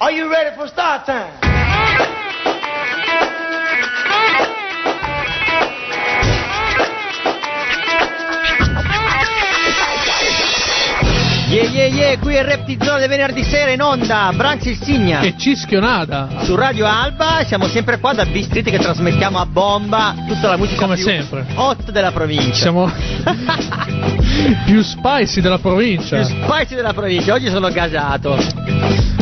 Are you ready for start time? Yeah yeah yeah, qui è Repti Zone venerdì sera in onda, Branx il Signa. Che cischionata! Su Radio Alba siamo sempre qua da B-Street che trasmettiamo a bomba tutta la musica Come più sempre. hot della provincia. Siamo più spicy della provincia. più spicy della provincia. Oggi sono gasato.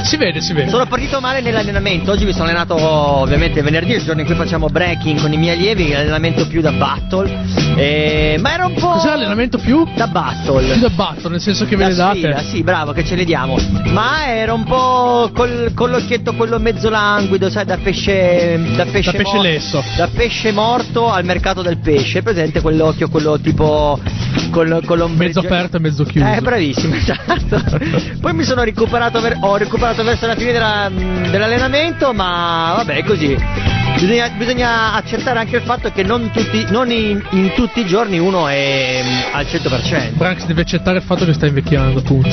Si vede, si vede. Sono partito male nell'allenamento. Oggi mi sono allenato ovviamente venerdì, il giorno in cui facciamo breaking con i miei allievi, l'allenamento più da battle. Eh, ma era un po'. Cos'è l'allenamento più? Da battle. Più da batto, nel senso che ve le date. sfida, sì, bravo, che ce le diamo. Ma era un po' col, con l'occhietto quello mezzo languido, sai, da pesce. Da pesce, Da pesce lesso. Da pesce morto al mercato del pesce. Presente quell'occhio, quello tipo. Con l'ombreggio- Mezzo aperto e mezzo chiuso. Eh, bravissimo, esatto. Poi mi sono recuperato, ho recuperato verso la fine della- dell'allenamento, ma vabbè, è così. Bisogna, bisogna accettare anche il fatto che non, tutti, non in, in tutti i giorni uno è mm, al 100%. Branx deve accettare il fatto che sta invecchiando, punto.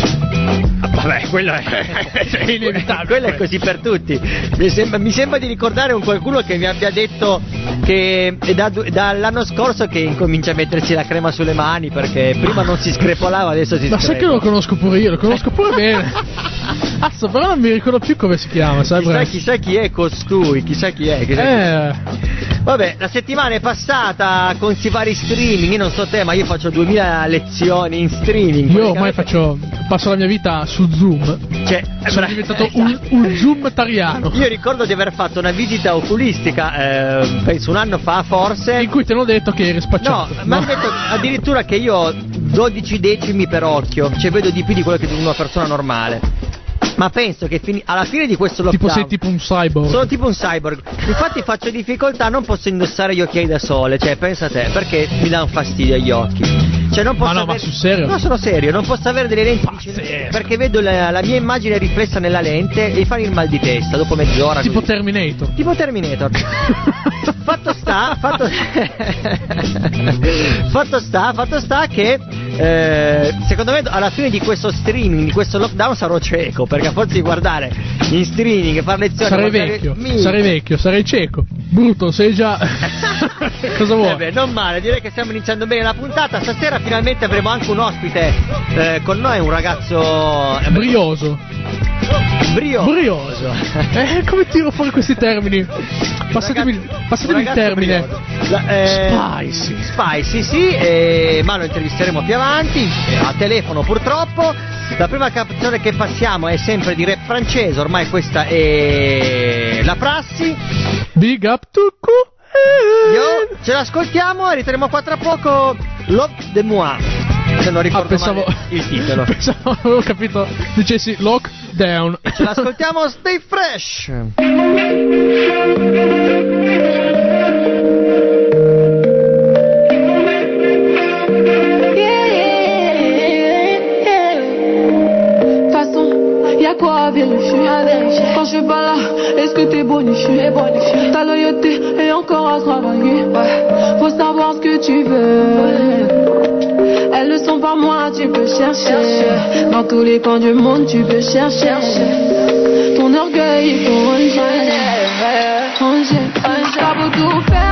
Vabbè, quello è, È inevitabile. quello è così per tutti. Mi sembra, mi sembra di ricordare un qualcuno che mi abbia detto che è da- dall'anno scorso che incomincia a mettersi la crema sulle mani perché prima non si screpolava, adesso si Ma sai che screpola. lo conosco pure io, lo conosco pure bene. Azzo, però non mi ricordo più come si chiama, sai Chissà, chissà chi è costui, chissà chi è. chissà chi è. Eh, Vabbè, la settimana è passata con si vari streaming, io non so te, ma io faccio 2000 lezioni in streaming. io ormai faccio, passo la mia vita su Zoom. Cioè, Sono diventato un, un Zoom tariano. Io ricordo di aver fatto una visita oculistica, eh, penso un anno fa forse. In cui ti hanno detto che eri No, spacciato. mi hanno detto addirittura che io ho 12 decimi per occhio, cioè vedo di più di quello che di una persona normale. Ma penso che fini- alla fine di questo lockdown Tipo sei tipo un cyborg. Sono tipo un cyborg. Infatti faccio difficoltà, non posso indossare gli occhiali da sole, cioè pensa a te, perché mi dà un fastidio agli occhi. Cioè non posso Ma no, ma avere- sul serio? No, sono serio, non posso avere delle lenti vicine, Pazzesco. perché vedo la, la mia immagine riflessa nella lente e mi fa il mal di testa dopo mezz'ora. Tipo così. Terminator. Tipo Terminator. fatto sta, fatto... fatto sta, fatto sta che eh, secondo me alla fine di questo streaming, di questo lockdown sarò cieco, perché a forza di guardare in streaming e fare lezioni Sarei vecchio, Mi- sarei vecchio, sarei cieco. Brutto, sei già. Cosa vuoi? Eh beh, non male, direi che stiamo iniziando bene la puntata. Stasera finalmente avremo anche un ospite eh, con noi, un ragazzo eh, Brioso. brio. Brioso. Eh, come tiro fuori questi termini? Passatemi, ragazzo- passatemi il termine. La- eh, Spicy. Spicy, sì, eh, ma lo intervisteremo più avanti, eh, a telefono purtroppo. La prima canzone che passiamo è sempre di rap francese, ormai questa è la prassi. Big up to Io ce l'ascoltiamo e ritorniamo qua tra poco. Love de moi. Se non Ah, ricordo pensavo. male il titolo. pensavo, avevo capito. Dicessi lockdown. Ce l'ascoltiamo, stay fresh. Quoi à vérifier Quand je suis pas là, est-ce que t'es bonifié Ta loyauté est encore à travailler Faut savoir tu veux. Elles ne sont pas moi, tu peux chercher. Dans tous les coins du monde, tu peux chercher. Ton orgueil, beau tout faire,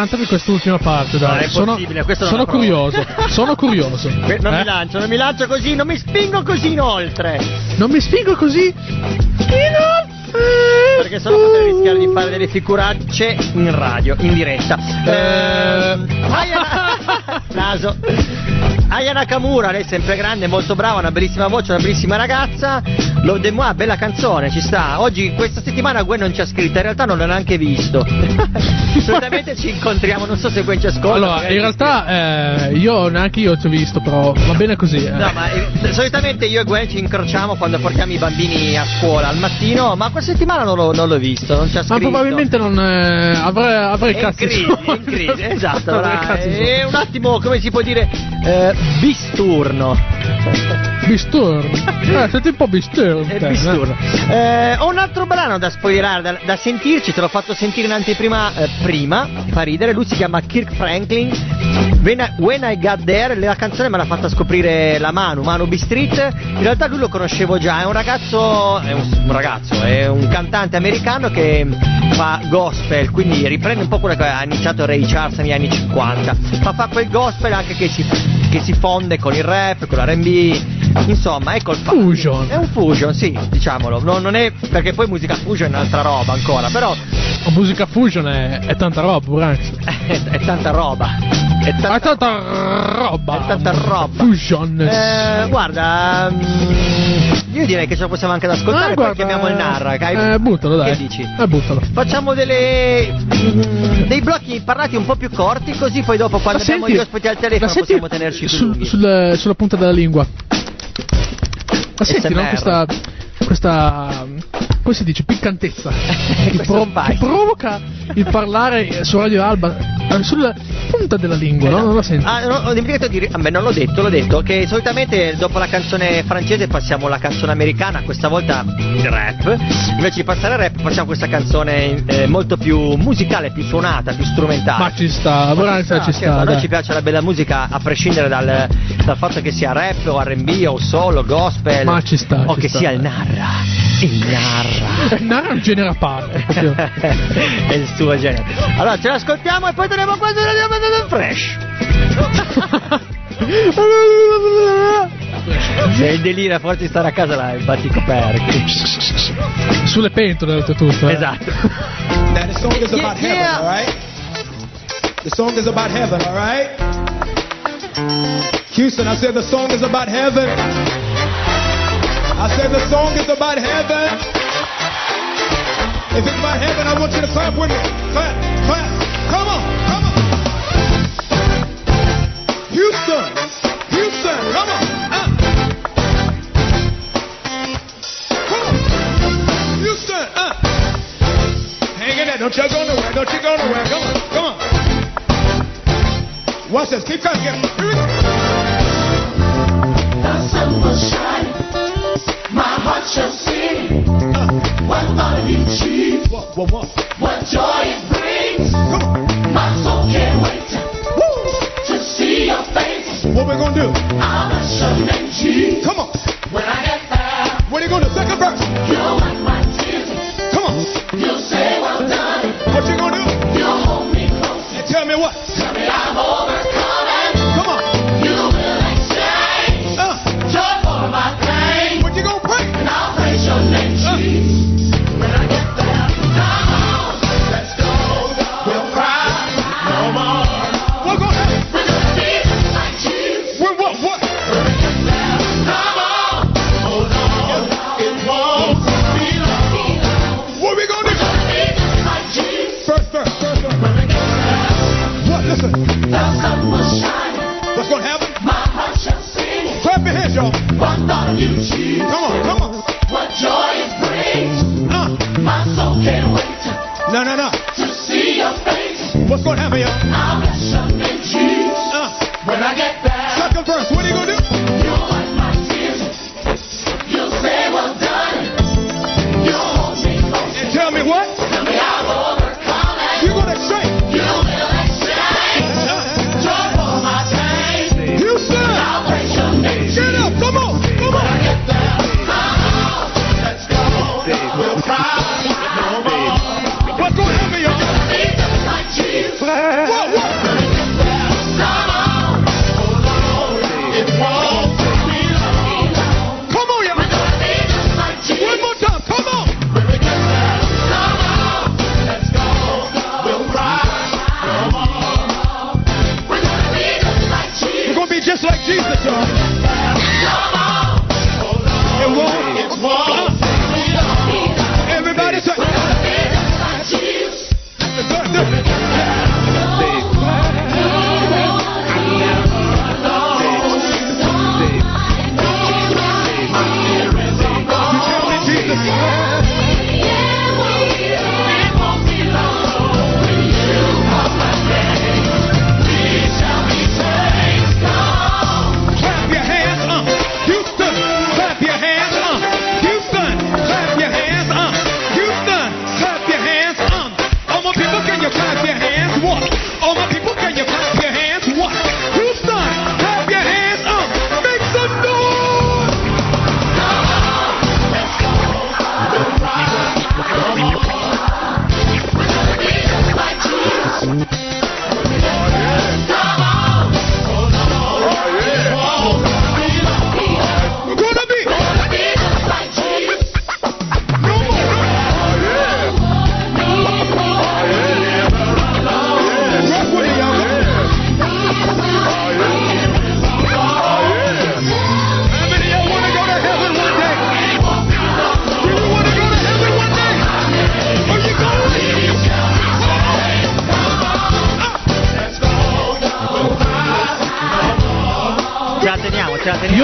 cantami quest'ultima parte, dai. Sono sono curioso. Sono curioso. Que- Non Eh? mi lancio, non mi lancio così, non mi spingo così in oltre. Non mi spingo così. Perché sennò potrei rischiare di fare delle figuracce in radio, in diretta. Eh. Aya- Naso. Aya Nakamura, lei è sempre grande, molto brava, una bellissima voce, una bellissima ragazza. Love de moi, bella canzone, ci sta. Oggi, questa settimana Gwen non ci ha scritto, in realtà non l'ho neanche visto. Solitamente ci incontriamo, non so se Gwen ci ascolta. Allora, in ci realtà eh, io neanche io ti ho visto, però va bene così. eh. No, ma eh, solitamente io e Gwen ci incrociamo quando portiamo i bambini a scuola al mattino, ma questa settimana non l'ho, non l'ho visto, non ci ha Ma scritto. probabilmente non eh, avrei, avrei È in crisi, è in crisi, esatto. Avrei allora, è un attimo, come si può dire, eh, bisturno. Bisturno. Eh, siete un po' eh. Eh, ho un altro brano da spoilerare, da, da sentirci, te l'ho fatto sentire in anteprima eh, prima, fa ridere, lui si chiama Kirk Franklin. When I, When I Got There, la canzone me l'ha fatta scoprire la Manu, Manu B Street. In realtà lui lo conoscevo già, è un ragazzo, è un, un ragazzo, è un cantante americano che fa gospel, quindi riprende un po' quello che ha iniziato Ray Charles negli anni 50. Ma fa quel gospel anche che si, che si fonde con il rap, con l'R&B. Insomma, ecco il fatto. Fusion. È un fusion, sì, diciamolo. No- non è perché poi musica fusion è un'altra roba ancora, però La musica fusion è, è tanta roba, Branks. è, è tanta roba. È tanta, È tanta roba. È tanta roba. Fusion. Eh, guarda, mm, io direi che ce lo possiamo anche ad ascoltare, Ah, poi guarda, chiamiamo il Narra. hai- Eh, buttalo, dai. Che dici? Eh, buttalo. Facciamo delle, mm, dei blocchi parlati un po' più corti, così poi dopo quando abbiamo senti- gli ospiti al telefono possiamo tenerci sul- sul- sulla punta della lingua. Ma senti, no, questa, questa, come si dice, piccantezza che, pro- che provoca il parlare su Radio Alba eh, sulla punta della lingua, no? Non la senti? Ah, no, ho dimenticato di dire, vabbè non l'ho detto, l'ho detto, che solitamente dopo la canzone francese passiamo alla canzone americana, questa volta il rap, invece di passare al rap passiamo questa canzone eh, molto più musicale, più suonata, più strumentale. Ma ci sta, Branca ci certo, sta. a noi ci piace la bella musica a prescindere dal, dal fatto che sia rap o R&B o solo, gospel Ma ci sta, o ci che sta. sia il narra, il narra. No, è un genere a parte. è il suo genere. Allora ce l'ascoltiamo e poi torniamo qua su Radio Fresh. Se il delirio a forza di stare a casa là, il batticoperchi. Sulle pentole oltretutto. eh. Esatto. Now the song is about Yeah, heaven, yeah. all right? The song is about heaven, all right? Houston, I said the song is about heaven. I said the song is about heaven. If it's about heaven, I want you to clap with me. Clap, clap. Come on, come on. Houston, Houston, come on. Uh. Come on. Houston, uh. Hang in there. Don't you go nowhere. Don't you go nowhere. Come on. Come on. Watch this. Keep coming. Here we go. The sun will shine, heart shall sing. What you achieve? One, one, one. What joy it brings. My soul can't wait Woo. to see your face. What we gonna do? Bless your name, Jesus. Come on. When I get there, What are you gonna do? Second verse. No, no, no.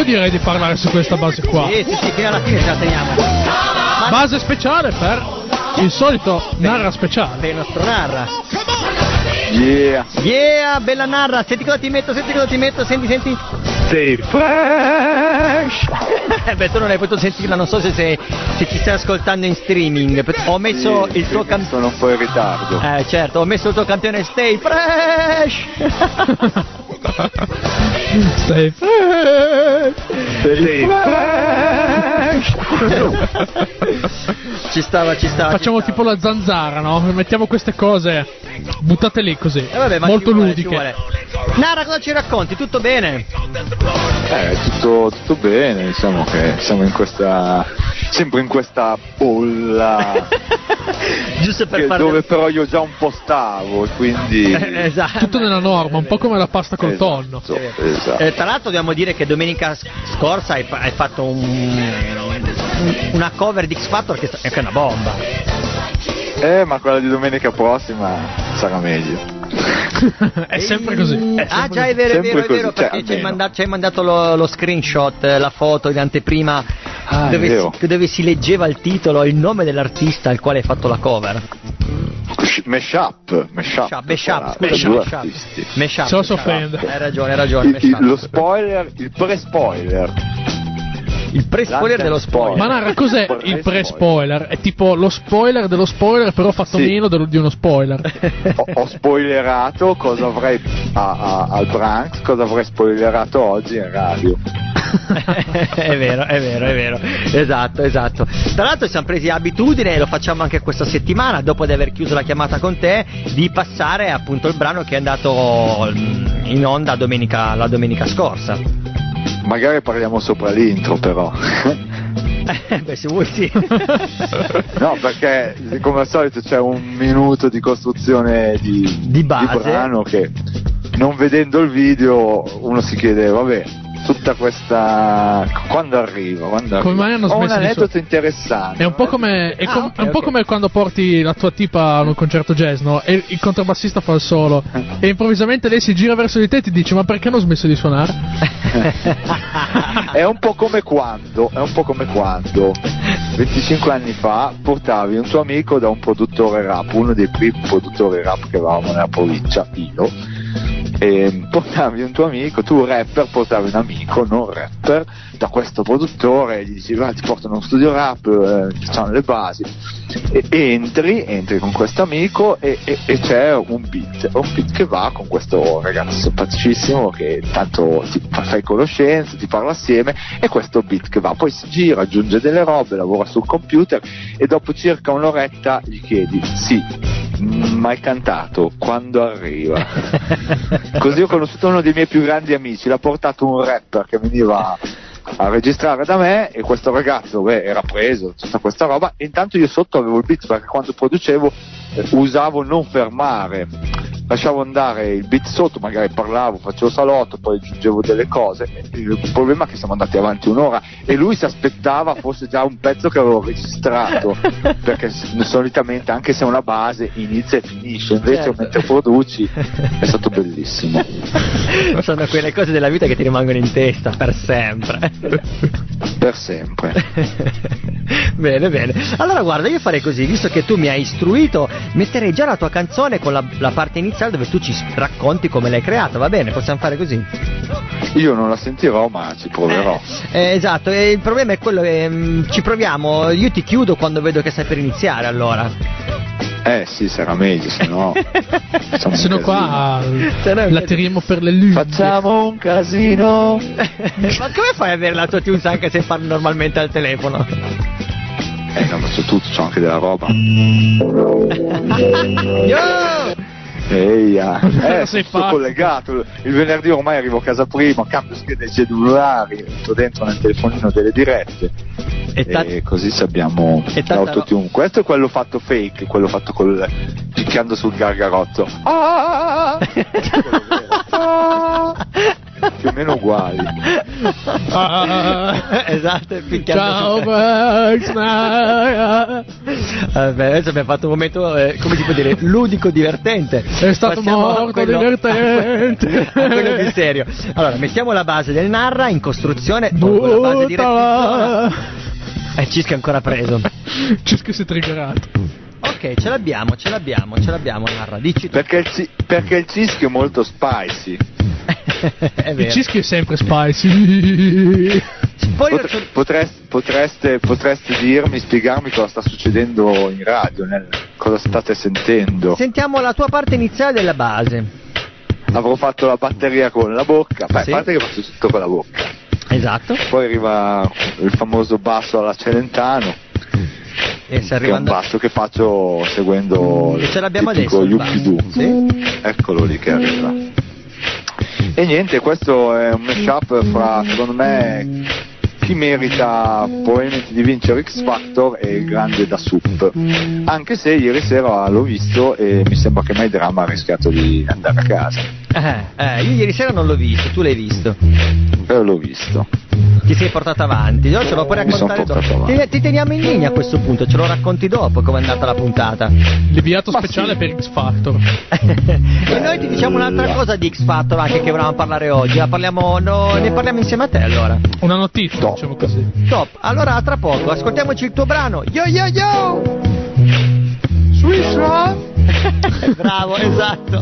Direi di parlare su questa base qua. Sì, sì, sì, fino alla fine ce la teniamo. Base speciale per il solito narra speciale. Per il nostro narra. Yeah, Yeah, bella narra. Senti cosa ti metto, senti cosa ti metto, senti, senti. sei fresh. Eh Beh, tu non hai potuto sentirla, non so se, se, se ci stai ascoltando in streaming. Ho messo il tuo campione. Sono un po' in ritardo. Eh certo, ho messo il tuo campione Stay Fresh! Stai Sei ci stava, ci stava. Facciamo ci tipo stava. la zanzara, no? Mettiamo queste cose buttate lì così. Eh, vabbè, ma molto ci vuole, ci ludiche. Nara, cosa ci racconti? Tutto bene? Eh, tutto, tutto bene, diciamo che siamo in questa. sempre in questa bolla. Giusto per che- fare. dove però io già un po' stavo e quindi. esatto. Tutto nella norma, un po' come la pasta col Esatto, tonno. esatto. Eh, tra l'altro dobbiamo dire che domenica scorsa hai, hai fatto un- un- una cover di X Factor che è che è una bomba. Eh, ma quella di domenica prossima sarà meglio. È sempre così. è ah sempre già è così. vero, è vero, è così, vero, cioè, perché ci hai, mandato, mandato lo, lo screenshot, eh, la foto in anteprima Ah, è dove, si, dove si leggeva il titolo, il nome dell'artista al quale hai fatto la cover. Meshup, meshup. Due mashup. artisti. Mashup, Se offende. Hai ragione, hai ragione, Il- lo spoiler, il pre-spoiler. Il pre-spoiler dello spoiler. Ma Nara, cos'è il pre-spoiler? È tipo lo spoiler dello spoiler, però fatto Sì. meno dello- di uno spoiler. ho, ho spoilerato cosa avrei a- a- al Branks, cosa avrei spoilerato oggi in radio. è vero, è vero, è vero. Esatto, esatto. Tra l'altro ci siamo presi abitudine, e lo facciamo anche questa settimana, dopo di aver chiuso la chiamata con te, di passare appunto il brano che è andato mm, in onda domenica, la domenica scorsa. Magari parliamo sopra l'intro però. Eh, Beh, se vuoi sì. no, perché come al solito c'è un minuto di costruzione di, Di base. brano che non vedendo il video uno si chiede, vabbè, tutta questa... quando arriva? Quando Come mai hanno Ho un aneddoto so- interessante. È un po' come, è Ah, com- ok, è un po' ok. come quando porti la tua tipa a un concerto jazz, no? E il contrabbassista fa il solo. E improvvisamente lei si gira verso di te e ti dice: Ma perché hanno smesso di suonare? È un po' come quando, è un po' come quando 25 anni fa portavi un tuo amico da un produttore rap, uno dei primi produttori rap che avevamo nella provincia, io, e portavi un tuo amico, tu rapper portavi un amico, non rapper, da questo produttore, gli dicevi "Ah, ti porto in uno studio rap, eh, facciamo le basi, e entri, entri con questo amico e, e- e c'è un beat, un beat che va con questo ragazzo simpaticissimo che tanto ti fa- fai conoscenza, ti parla assieme e questo beat che va, poi si gira, aggiunge delle robe, lavora sul computer e dopo circa un'oretta gli chiedi sì, ma hai cantato quando arriva? Così ho conosciuto uno dei miei più grandi amici, l'ha portato un rapper che veniva a registrare da me e questo ragazzo beh, era preso tutta questa roba e intanto io sotto avevo il beat perché quando producevo eh, usavo non fermare lasciavo andare il beat sotto magari parlavo facevo salotto poi aggiungevo delle cose il problema è che siamo andati avanti un'ora e lui si aspettava fosse già un pezzo che avevo registrato perché solitamente anche se è una base inizia e finisce invece Certo. mentre produci è stato bellissimo Sono quelle cose della vita che ti rimangono in testa per sempre. per sempre bene, bene. Allora guarda, io farei così, visto che tu mi hai istruito, metterei già la tua canzone con la, la parte iniziale dove tu ci racconti come l'hai creata, va bene? Possiamo fare così? io non la sentirò ma ci proverò Eh, esatto, e il problema è quello che mm, ci proviamo, io ti chiudo quando vedo che stai per iniziare allora. Eh sì, sarà meglio, se no Se no qua la tiriamo per le lune. Facciamo un casino. Ma come fai ad avere la tua tunes anche se parli normalmente al telefono? Eh no, ma c'ho tutto, c'ho anche della roba. Yo! Eia, eh, Sei sono pazzo. collegato. Il venerdì ormai arrivo a casa prima, cambio schede cellulari, metto dentro nel telefonino delle dirette. E E, ta- così abbiamo E l'autotune. Questo è quello fatto fake, quello fatto col picchiando sul gargarotto. Ah! Più o meno uguali. Esatto, picchiando Ciao Max. Vabbè, adesso abbiamo fatto un momento, eh, come si può dire, ludico divertente. È stato Passiamo a morto quello- divertente. a quello di serio. Allora, mettiamo la base del narra in costruzione, tolgo la base di Buttala. E Cisco è ancora preso. Cisco si è triggerato. Ok, ce l'abbiamo, ce l'abbiamo, ce l'abbiamo, narra, dici tu. Perché il, ci- perché il cischio è molto spicy. è Il vero. Cisco è sempre spicy. Poi Potre- sul- potreste, potreste, potreste dirmi, spiegarmi cosa sta succedendo in radio, nel- cosa state sentendo. sentiamo la tua parte iniziale della base. Avrò fatto la batteria con la bocca, beh, Sì. a parte che faccio tutto con la bocca. Esatto. Poi arriva il famoso basso alla Celentano, E sta che è un arrivando. basso che faccio seguendo E ce l'abbiamo adesso. Doo. Sì. Eccolo lì che arriva. E niente, questo è un mashup fra, secondo me, chi merita probabilmente di vincere X Factor e il grande da Sup. Anche se ieri sera l'ho visto e mi sembra che My Drama ha rischiato di andare a casa. Eh, eh, io ieri sera non l'ho visto, tu l'hai visto. Però l'ho visto. Ti sei portato avanti, io ce lo puoi raccontare dopo. Ti, ti teniamo in linea a questo punto, ce lo racconti dopo come è andata la puntata. L'inviato speciale sì. per X Factor. e noi ti diciamo un'altra cosa di X Factor anche che volevamo parlare oggi. La parliamo, no, ne parliamo insieme a te allora. Una notizia, Top. diciamo così. Top, allora tra poco ascoltiamoci il tuo brano. Yo yo yo! Bravo, esatto.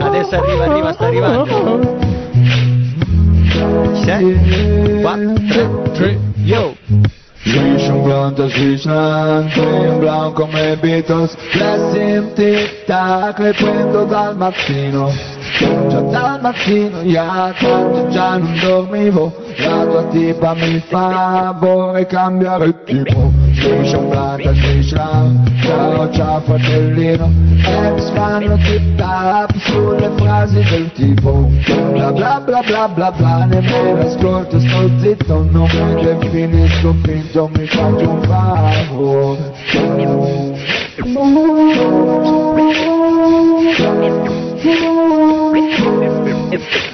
Adesso arriva, arriva, sta arrivando. Ci sei? 4, 3, Tre. yo! Un pronto, swish un green brown come Beatles Blessing tic tac, le prendo dal mattino Già dal mattino, ya, tanto già non dormivo La tua tipa mi fa, vorrei cambiare tipo Planta, swish un Ciao, ciao fratellino Ex fanno tic tac sulle frasi del tipo Bla bla bla bla bla bla Nemmeno ascolto, sto zitto Non mi definisco finto, mi faccio un favore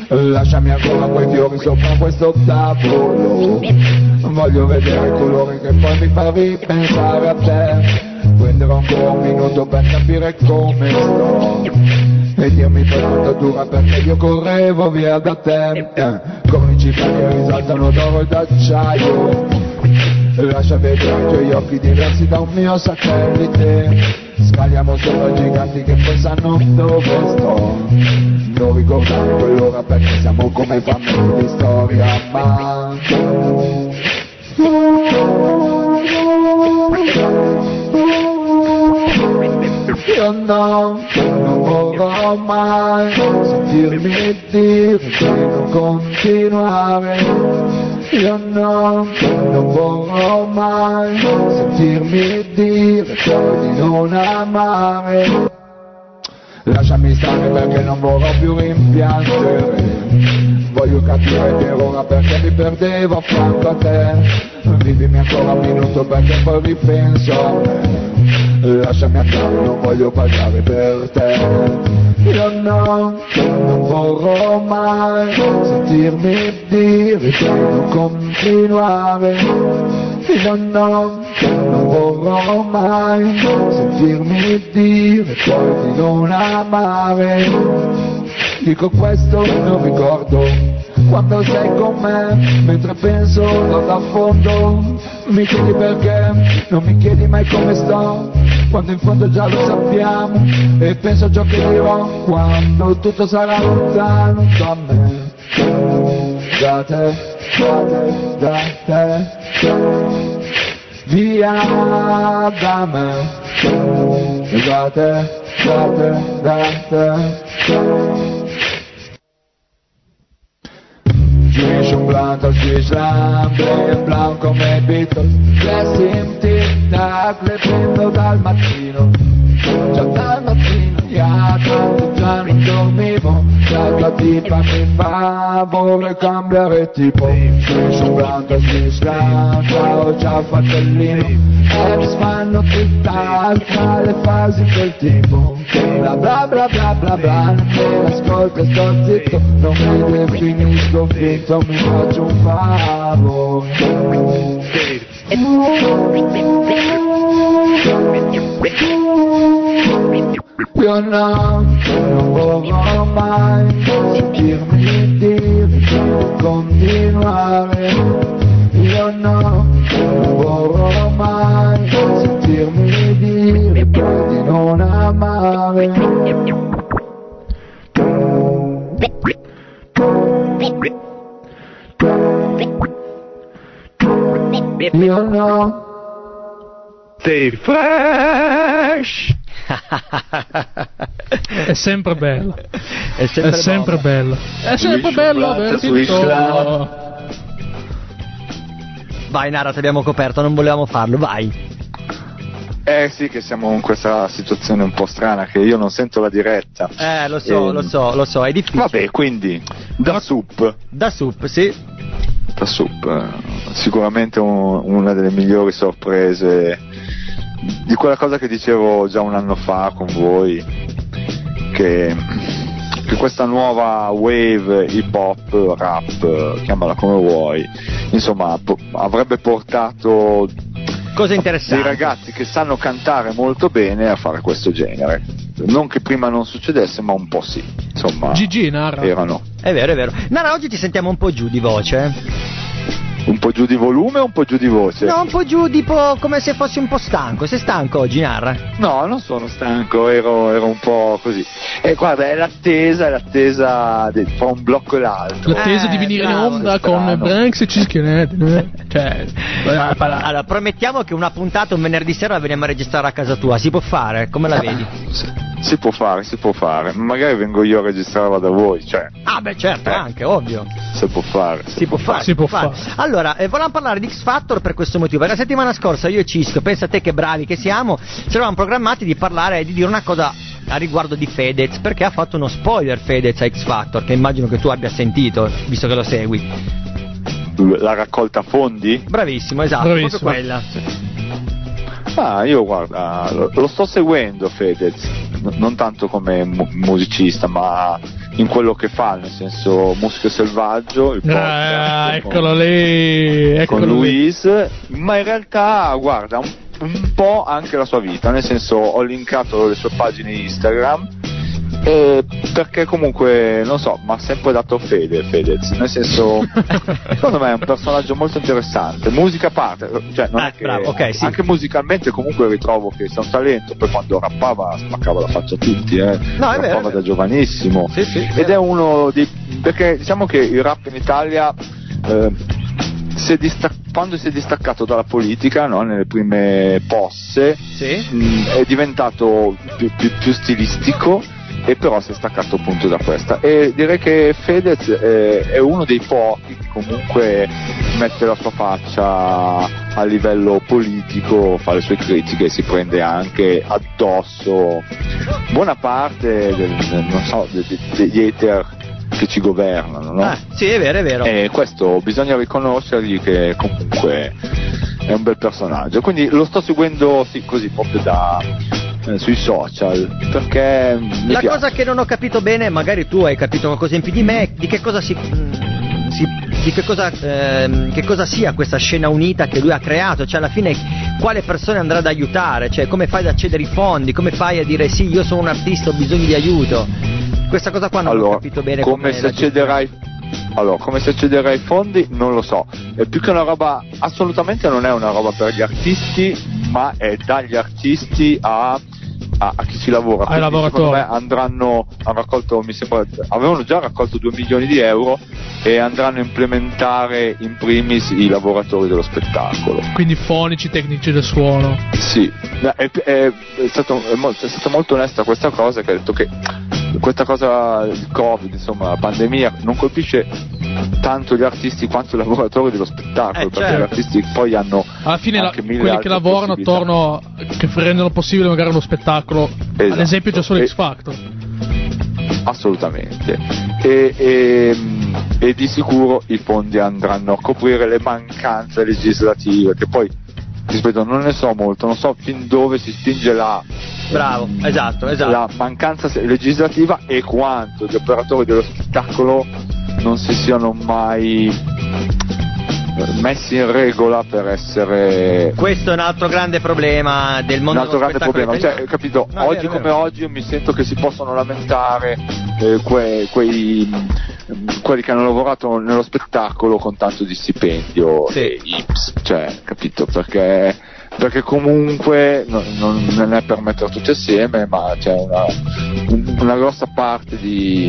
Lasciami ancora quei fiori sopra questo tavolo. Voglio vedere il colore che poi mi fa ripensare a te. Prenderò ancora un minuto per capire come sto. E dirmi per quanto dura perché io correvo via da te Come città che risaltano d'oro e d'acciaio. Lascia vedere i tuoi occhi diversi da un mio satellite Scaliamo sopra i giganti che poi sanno dove sto. Non ricordare quell'ora perché siamo come famiglie di storia ma Io no, non vorrò mai dire di non continuare. Io no, non vorrò mai sentirmi dire di non amare. Lasciami stare perché non vorrò più rimpiangere Voglio capire per ora perché mi perdevo a a te Vivimi ancora un minuto perché poi ripenso a me Lasciami andare, non voglio pagare per te Io no, non vorrò mai sentirmi dire di non continuare. Io no, non vorrò mai sentirmi dire poi di non amare. Dico questo non ricordo quando sei con me mentre penso da fondo mi chiedi perché non mi chiedi mai come sto quando in fondo già lo sappiamo. E penso a ciò che dirò quando tutto sarà lontano da me. Da te da te da te via da me. Da te da te da te Blunt al Swish Lamb in blanc come Beatles. Blessing tic tac le prendo dal mattino Già dal mattino, ya tanto già non dormivo La tipa mi fa vorrei cambiare tipo al Swish Lamb Ciao ciao fratellino E mi fanno tra le fasi del tipo. Bla bla bla bla bla bla Non e sto zitto. Non mi definisco finto Mi faccio un favore Io no, non vorrò mai sentirmi dire di continuare Io no, non vorrò mai sentirmi dire di non amare Io no Sei fresh! È sempre bello. È sempre, È sempre bello. È sempre Swish bello averti intorno. Vai Nara, ti abbiamo coperto, non volevamo farlo, vai. Eh sì che siamo in questa situazione un po' strana che io non sento la diretta. Eh, lo so, Ehm, lo so, lo so, è difficile. Vabbè, quindi da sup, Da sup, sì. da sup, eh, sicuramente un- una delle migliori sorprese di quella cosa che dicevo già un anno fa con voi, che, che questa nuova wave hip hop, rap, chiamala come vuoi, insomma po- avrebbe portato Cosa dei interessante. ragazzi che sanno cantare molto bene a fare questo genere. Non che prima non succedesse, ma un po' sì. Insomma, GG narra. erano È vero, è vero. Nara, oggi ti sentiamo un po' giù di voce. Un po' giù di volume o un po' giù di voce? No, un po' giù, tipo come se fossi un po' stanco. Sei stanco oggi, Nara? No, non sono stanco, ero, ero un po' così. E guarda, è l'attesa, è l'attesa di- fra un blocco e l'altro. L'attesa Eh, di venire bravo, in onda con Branks e Cischionetti. eh? Cioè, eh, Allora, promettiamo che una puntata un venerdì sera la veniamo a registrare a casa tua. Si può fare? Come la vedi? Si, si può fare, si può fare. Magari vengo io a registrarla da voi, cioè, Ah, beh, certo, Eh. anche, ovvio. si può fare. Si può fare. Si può fare. fare. Allora, eh, volevamo parlare di X Factor per questo motivo. La settimana scorsa io e Cisco, pensa a te che bravi che siamo, ci eravamo programmati di parlare e di dire una cosa a riguardo di Fedez, perché ha fatto uno spoiler Fedez a X Factor, che immagino che tu abbia sentito, visto che lo segui. La raccolta fondi? Bravissimo, esatto, Bravissimo. proprio quella. Ah, io guarda, lo, lo sto seguendo Fedez, non tanto come mu- musicista, ma in quello che fa, nel senso Muschio Selvaggio, il Ah, podcast con- eccolo lì, con eccolo lì. Luis, ma in realtà guarda un, un po' anche la sua vita, nel senso ho linkato le sue pagine Instagram Eh, perché comunque, non so, mi ha sempre dato fede Fedez, nel senso, secondo me è un personaggio molto interessante, musica a parte, cioè non Ah, è che, bravo, ok, sì. anche musicalmente comunque ritrovo che sia un talento, poi quando rappava spaccava la faccia a tutti, eh. No, è vero, rappava è vero. da giovanissimo, Sì, sì, ed è uno di, perché diciamo che il rap in Italia... eh, si è distac- quando si è distaccato dalla politica, no, nelle prime posse, Sì? mh, è diventato più, più- più stilistico e però si è staccato appunto da questa e direi che Fedez è, è uno dei pochi che comunque mette la sua faccia a livello politico fa le sue critiche e si prende anche addosso buona parte del- so, de- de- degli hater che ci governano no? Ah, sì, è vero, è vero. E questo bisogna riconoscergli che comunque è un bel personaggio. Quindi lo sto seguendo sì, così proprio da, eh, sui social perché La piace. cosa che non ho capito bene, magari tu hai capito qualcosa in più di me, di che cosa si. mm, si- di che cosa, ehm, che cosa sia questa scena unita che lui ha creato, cioè alla fine quale persone andrà ad aiutare, cioè come fai ad accedere ai fondi, come fai a dire sì io sono un artista ho bisogno di aiuto. Questa cosa qua non ho allora, capito bene come si la accederà ai allora, come si accederà ai fondi non lo so, è più che una roba, assolutamente non è una roba per gli artisti, ma è dagli artisti a, a- a chi ci lavora. Ai lavoratori. Secondo me andranno, hanno raccolto, mi sembra, avevano già raccolto 2 milioni di euro e andranno a implementare in primis i lavoratori dello spettacolo. Quindi fonici, tecnici del suono. Sì, è, è- è stato- è stata molto onesta questa cosa che ha detto che questa cosa, il Covid, insomma, la pandemia non colpisce tanto gli artisti quanto i lavoratori dello spettacolo, Eh, perché certo. gli artisti poi hanno Alla fine la- quelli che lavorano attorno, che rendono possibile magari uno spettacolo, ad Esatto. esempio già solo E- X Factor. Assolutamente. E, e- e di sicuro i fondi andranno a coprire le mancanze legislative, che poi, ripeto, non ne so molto, non so fin dove si spinge la, Bravo, esatto, esatto. la mancanza legislativa e quanto gli operatori dello spettacolo non si siano mai messi in regola per essere Questo è un altro grande problema del un mondo altro dello grande problema, cioè, capito? No, oggi vero, come vero. oggi mi sento che si possono lamentare eh, que- quei, quelli che hanno lavorato nello spettacolo con tanto di stipendio Sì. e IPS, cioè, capito? Perché, perché comunque no- non, è per mettere tutti assieme, ma c'è una, un- una grossa parte di,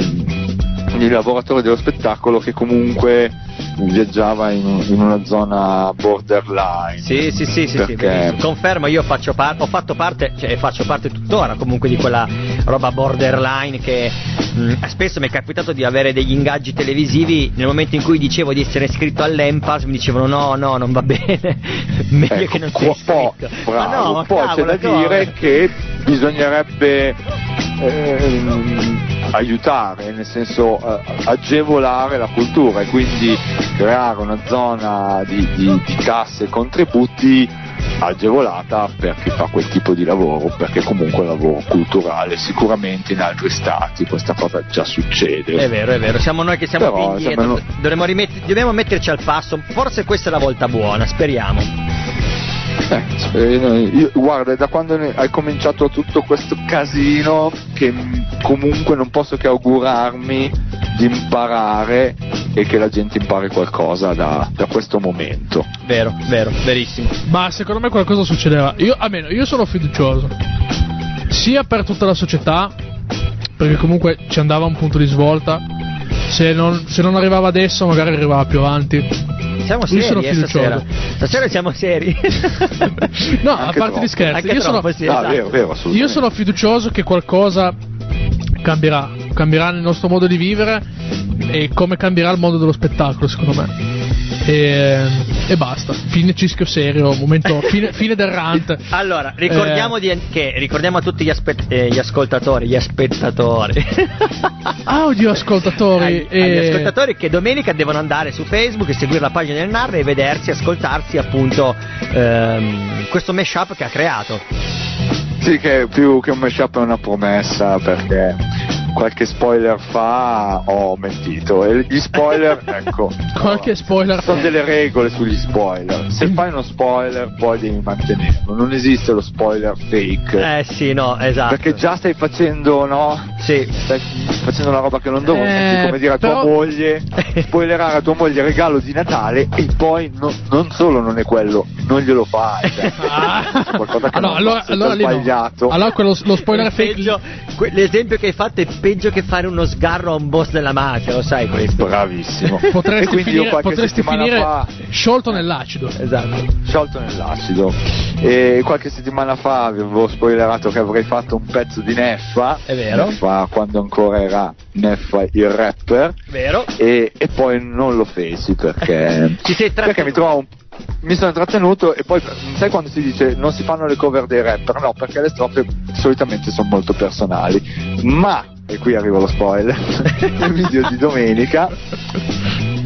di lavoratori dello spettacolo che comunque viaggiava in, in una zona borderline. Sì, sì, sì, sì, sì, Perché- benissimo. confermo, io faccio par- ho fatto parte, cioè faccio parte tuttora comunque di quella roba borderline che mh, spesso mi è capitato di avere degli ingaggi televisivi nel momento in cui dicevo di essere iscritto all'Empas mi dicevano no, no, non va bene, meglio Ecco, che non sia po- iscritto. bravo, ma no, ma poi cavolo, c'è da dire che bisognerebbe ehm, aiutare, nel senso eh, agevolare la cultura e quindi creare una zona di, di- di tasse e contributi agevolata per chi fa quel tipo di lavoro, perché comunque è un lavoro culturale, sicuramente in altri stati questa cosa già succede. È vero, è vero, siamo noi che siamo Però, più indietro, sembrano- dovremmo, rimetter- dobbiamo metterci al passo, forse questa è la volta buona, speriamo. Eh, io- guarda, è da quando ne- hai cominciato tutto questo casino che comunque non posso che augurarmi di imparare e che la gente impari qualcosa da, da questo momento. Vero, vero, verissimo. Ma secondo me qualcosa succederà. Io, almeno, io sono fiducioso. Sia per tutta la società, perché comunque ci andava un punto di svolta. Se non, se non arrivava adesso, magari arrivava più avanti. Siamo Io seri sono eh, stasera. Stasera siamo seri. No, Anche a parte troppo. gli scherzi, Anche io sono, troppo, sì, Ah, esatto. vero, vero, assolutamente. io sono fiducioso che qualcosa cambierà. Cambierà nel nostro modo di vivere e come cambierà il mondo dello spettacolo, secondo me. E, e basta. Fine cischio serio, momento, fine, fine del rant. Allora, ricordiamo, Eh. di- che, ricordiamo a tutti gli, aspe- eh, gli ascoltatori, gli spettatori. Audio ascoltatori. Agli, e- agli ascoltatori che domenica devono andare su Facebook e seguire la pagina del NAR e vedersi, ascoltarsi appunto ehm, questo mashup che ha creato. Sì, che più che un mashup è una promessa perché qualche spoiler fa ho mentito. E gli spoiler, ecco. Qualche spoiler. Sono delle regole sugli spoiler. Se fai uno spoiler, poi devi mantenerlo. Non esiste lo spoiler fake. Eh sì, no, esatto. Perché già stai facendo, no? Sì. Stai facendo una roba che non dovevo. Eh, come dire a però- tua moglie, spoilerare a tua moglie il regalo di Natale e poi no- non solo non è quello, non glielo fai. Cioè, Ah. qualcosa che Ah, no, non allora, allora lì no. sbagliato. Allora quello, lo spoiler fake. l'esempio che hai fatto è peggio che fare uno sgarro a un boss della mafia, lo sai questo. Bravissimo. e Potresti quindi io finire, qualche settimana finire fa sciolto nell'acido. Esatto. sciolto nell'acido. E qualche settimana fa avevo spoilerato che avrei fatto un pezzo di Neffa. È vero. Neffa quando ancora era Neffa il rapper. Vero? E, e poi non lo feci perché, Ci sei perché mi trovo un mi sono intrattenuto e poi sai quando si dice non si fanno le cover dei rapper no perché le strofe solitamente sono molto personali ma e qui arriva lo spoiler nel video di domenica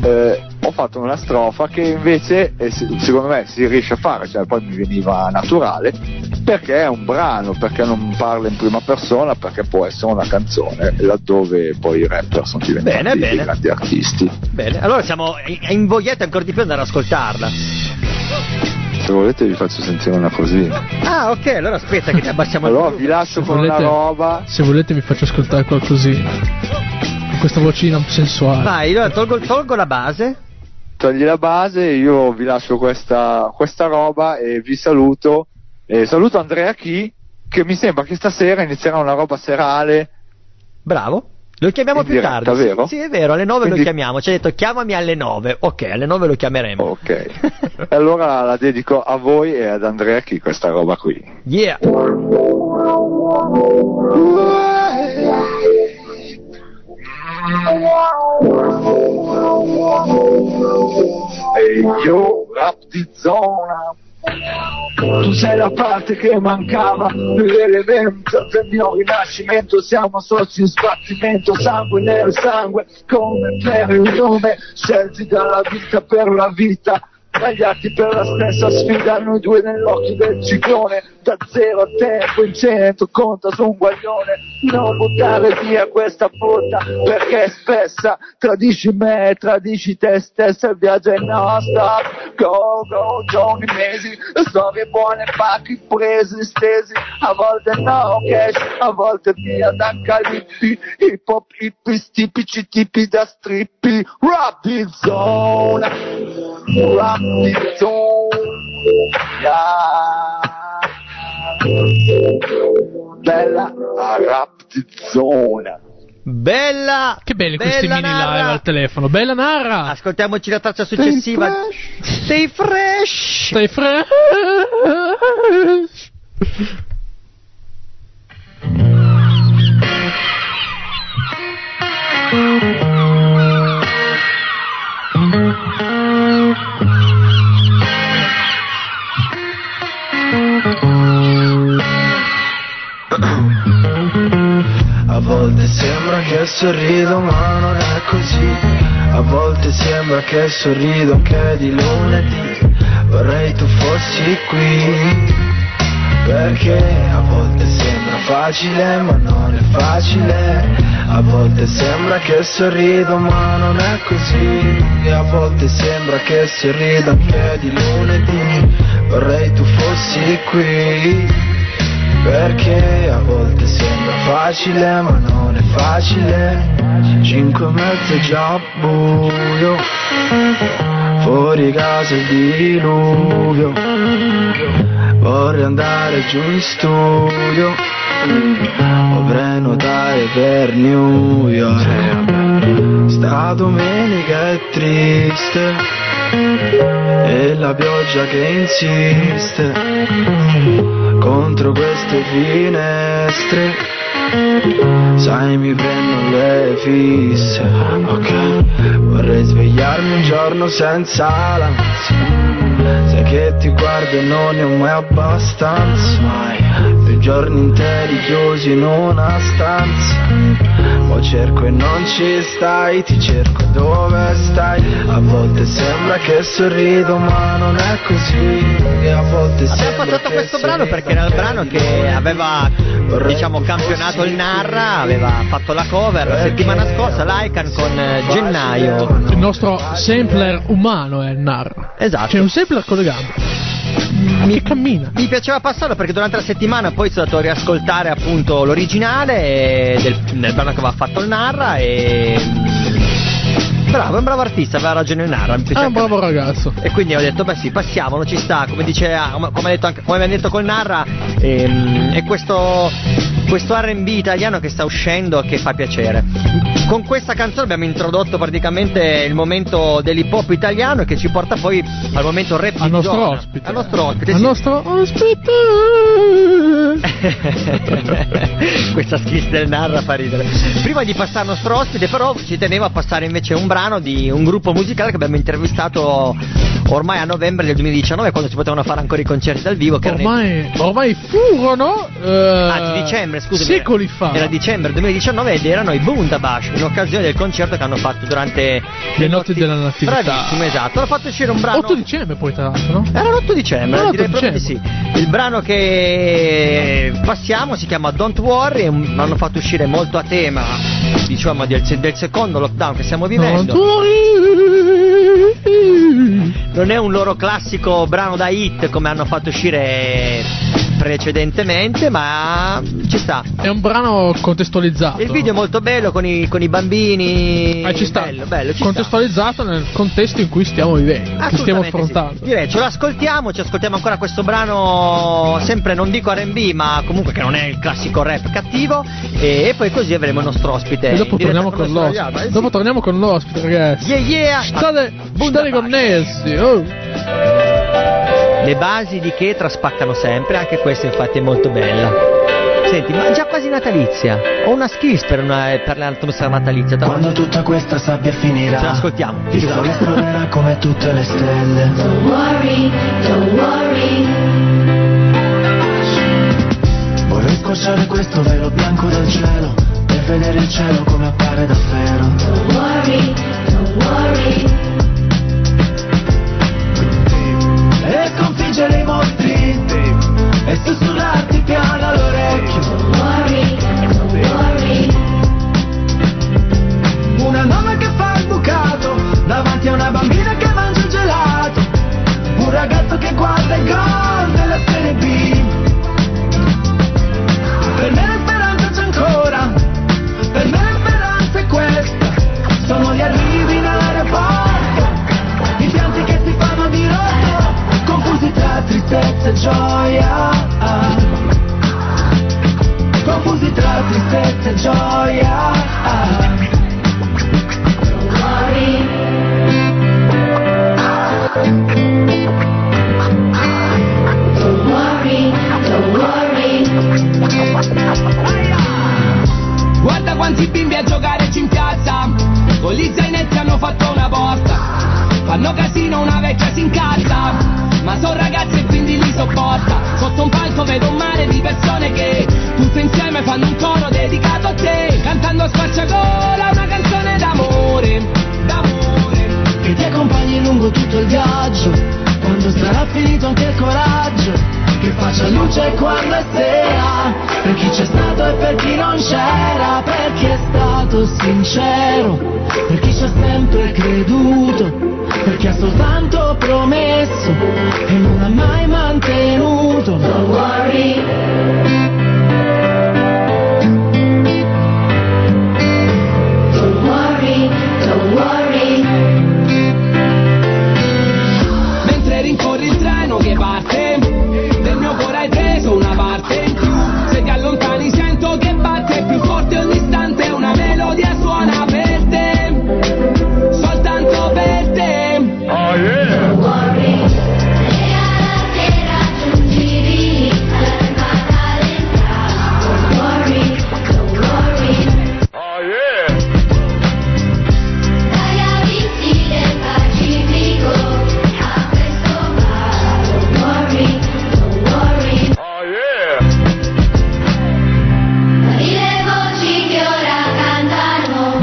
eh, ho fatto una strofa che invece eh, secondo me si riesce a fare cioè poi mi veniva naturale perché è un brano perché non parla in prima persona perché può essere una canzone laddove poi i rapper sono diventati Bene, dei bene. grandi artisti Bene, allora siamo in- invogliati ancora di più ad andare ad ascoltarla. Se volete vi faccio sentire una cosina Ah, ok, allora aspetta che ti abbassiamo il allora vi lascio Se con una volete- roba Se volete vi faccio ascoltare qualcosina. Con questa vocina sensuale. Vai, allora tolgo, tolgo la base. togli la base io vi lascio questa, questa roba e vi saluto e saluto Andrea Chi che mi sembra che stasera inizierà una roba serale Bravo. Lo chiamiamo In più diretta, tardi. vero? Sì, sì, è vero, alle 9 lo Quindi- chiamiamo. Ci ha detto chiamami alle 9. Ok, alle 9 lo chiameremo. ok e allora la dedico a voi e ad Andrea Chi questa roba qui Yeah. Ehi yo, rap di zona tu sei la parte che mancava l'elemento del mio rinascimento. Siamo soci in sbattimento sangue nero sangue come per il nome scelti dalla vita per la vita tagliati per la stessa sfida noi due nell'occhio del ciclone da zero a tempo in cento conta su un guaglione. Non buttare via questa botta perché è spessa. Tradisci me tradisci te stessa il viaggio è nostro. Go go giorni mesi storie buone pacchi presi stesi. A volte no cash a volte via da calippi. Hip hop hippies tipici tipi da strippi. Rap di zona rap di zona bella rap di zona Bella. Che belli questi bella mini narra. live al telefono. Bella narra. Ascoltiamoci la traccia successiva. Stay fresh. Stai fresh. A volte sembra che sorrido ma non è così. A volte sembra che sorrido anche di lunedì. Vorrei tu fossi qui. Perché a volte sembra facile ma non è facile. A volte sembra che sorrido ma non è così. E a volte sembra che sorrido anche di lunedì. Vorrei tu fossi qui perché a volte sembra facile ma non è facile. Cinque e mezzo è già buio. Fuori casa il diluvio. Vorrei andare giù in studio. O prenotare per New York. Sta domenica è triste. E la pioggia che insiste contro queste finestre. Sai mi prendo le fisse. Ok Vorrei svegliarmi un giorno senza l'ansia. Sai che ti guardo e non ne ho mai abbastanza. Mai giorni interi chiusi in una stanza. Mo cerco e non ci stai, ti cerco dove stai. A volte sembra che sorrido, ma non è così. E a volte Abbiamo sembra passato che questo brano perché era il brano che aveva diciamo campionato il Narra, aveva fatto la cover la settimana scorsa l'Icon con eh, Gennaio. Il nostro sampler umano è il narra. Esatto. C'è un sampler con le gambe. Che cammina. Mi piaceva passarlo perché durante la settimana poi sono andato a riascoltare appunto l'originale del, del brano che aveva fatto il Narra e... Bravo, è un bravo artista, aveva ragione il Narra. mi È un bravo ragazzo. E quindi ho detto, beh sì, passiamolo, ci sta, come dice, come, come ha detto anche, come abbiamo detto col Narra, ehm, è questo, questo RB italiano che sta uscendo che fa piacere. Con questa canzone abbiamo introdotto praticamente il momento dell'hip hop italiano che ci porta poi al momento rap Al nostro zona. ospite. Al nostro ospite. Al sì. nostro ospite. Questa skills del Narra fa ridere. Prima di passare al nostro ospite, però, ci tenevo a passare invece un brano di un gruppo musicale che abbiamo intervistato ormai a novembre del 2019, quando si potevano fare ancora i concerti dal vivo. Che erano Ormai, ormai furono. eh, Anzi, dicembre, scusami. Secoli fa. Era dicembre 2019 ed erano i Bundabash in occasione del concerto che hanno fatto durante Le notti della natività. Bravissimo, esatto. Hanno fatto uscire un brano. 8 dicembre poi tra l'altro, no? Era l'8 dicembre, Era l'8 direi proprio di sì. Il brano che passiamo si chiama Don't Worry, l'hanno fatto uscire molto a tema, diciamo, del, del secondo lockdown che stiamo vivendo. Non è un loro classico brano da hit come hanno fatto uscire precedentemente, ma ci sta. È un brano contestualizzato. Il video è molto bello con i, con i bambini. Eh, ci sta. Bello, bello, ci sta. contestualizzato nel contesto in cui stiamo vivendo, che stiamo Assolutamente sì. affrontando. Direi, ce lo ascoltiamo, ci ascoltiamo ancora questo brano, sempre non dico RB, ma comunque che non è il classico rap cattivo, e, e poi così avremo il nostro ospite. E dopo torniamo con l'ospite. Eh sì. Dopo torniamo con l'ospite, ragazzi. Yeah, yeah. State, State connessi. Oh. Le basi di che traspaccano sempre, anche questa infatti è molto bella. Senti, ma è già quasi natalizia. Ho una skills per, una, per l'atmosfera natalizia. tra Quando tutta questa sabbia finirà Ce l'ascoltiamo. Il sole esploderà come tutte le stelle Don't worry, don't worry. Vorrei squarciare questo velo bianco del cielo vedere il cielo come appare davvero. Don't worry, don't worry. E sconfiggere i mostri E sussurrarti piano all'orecchio. Don't worry, don't worry. Una nonna che fa il bucato Davanti a una bambina che mangia il gelato. Un ragazzo che guarda il gol della Serie B tristezza e gioia. Confusi tra tristezza e gioia. Don't worry. Don't worry, don't worry. Guarda quanti bimbi a giocare in piazza. Con gli zainetti hanno fatto una porta Fanno casino, una vecchia si incazza Ma sono ragazzi e quindi li sopporta. Sotto un palco vedo un mare di persone che Tutte insieme fanno un coro dedicato a te. Cantando a spacciagola una canzone d'amore D'amore. Che ti accompagni lungo tutto il viaggio. Quando sarà finito anche il coraggio. Che faccia luce quando è sera. Per chi c'è stato e per chi non c'era. Per chi è stato sincero. Per chi ci ha sempre creduto per chi ha soltanto promesso e non ha mai mantenuto Don't worry.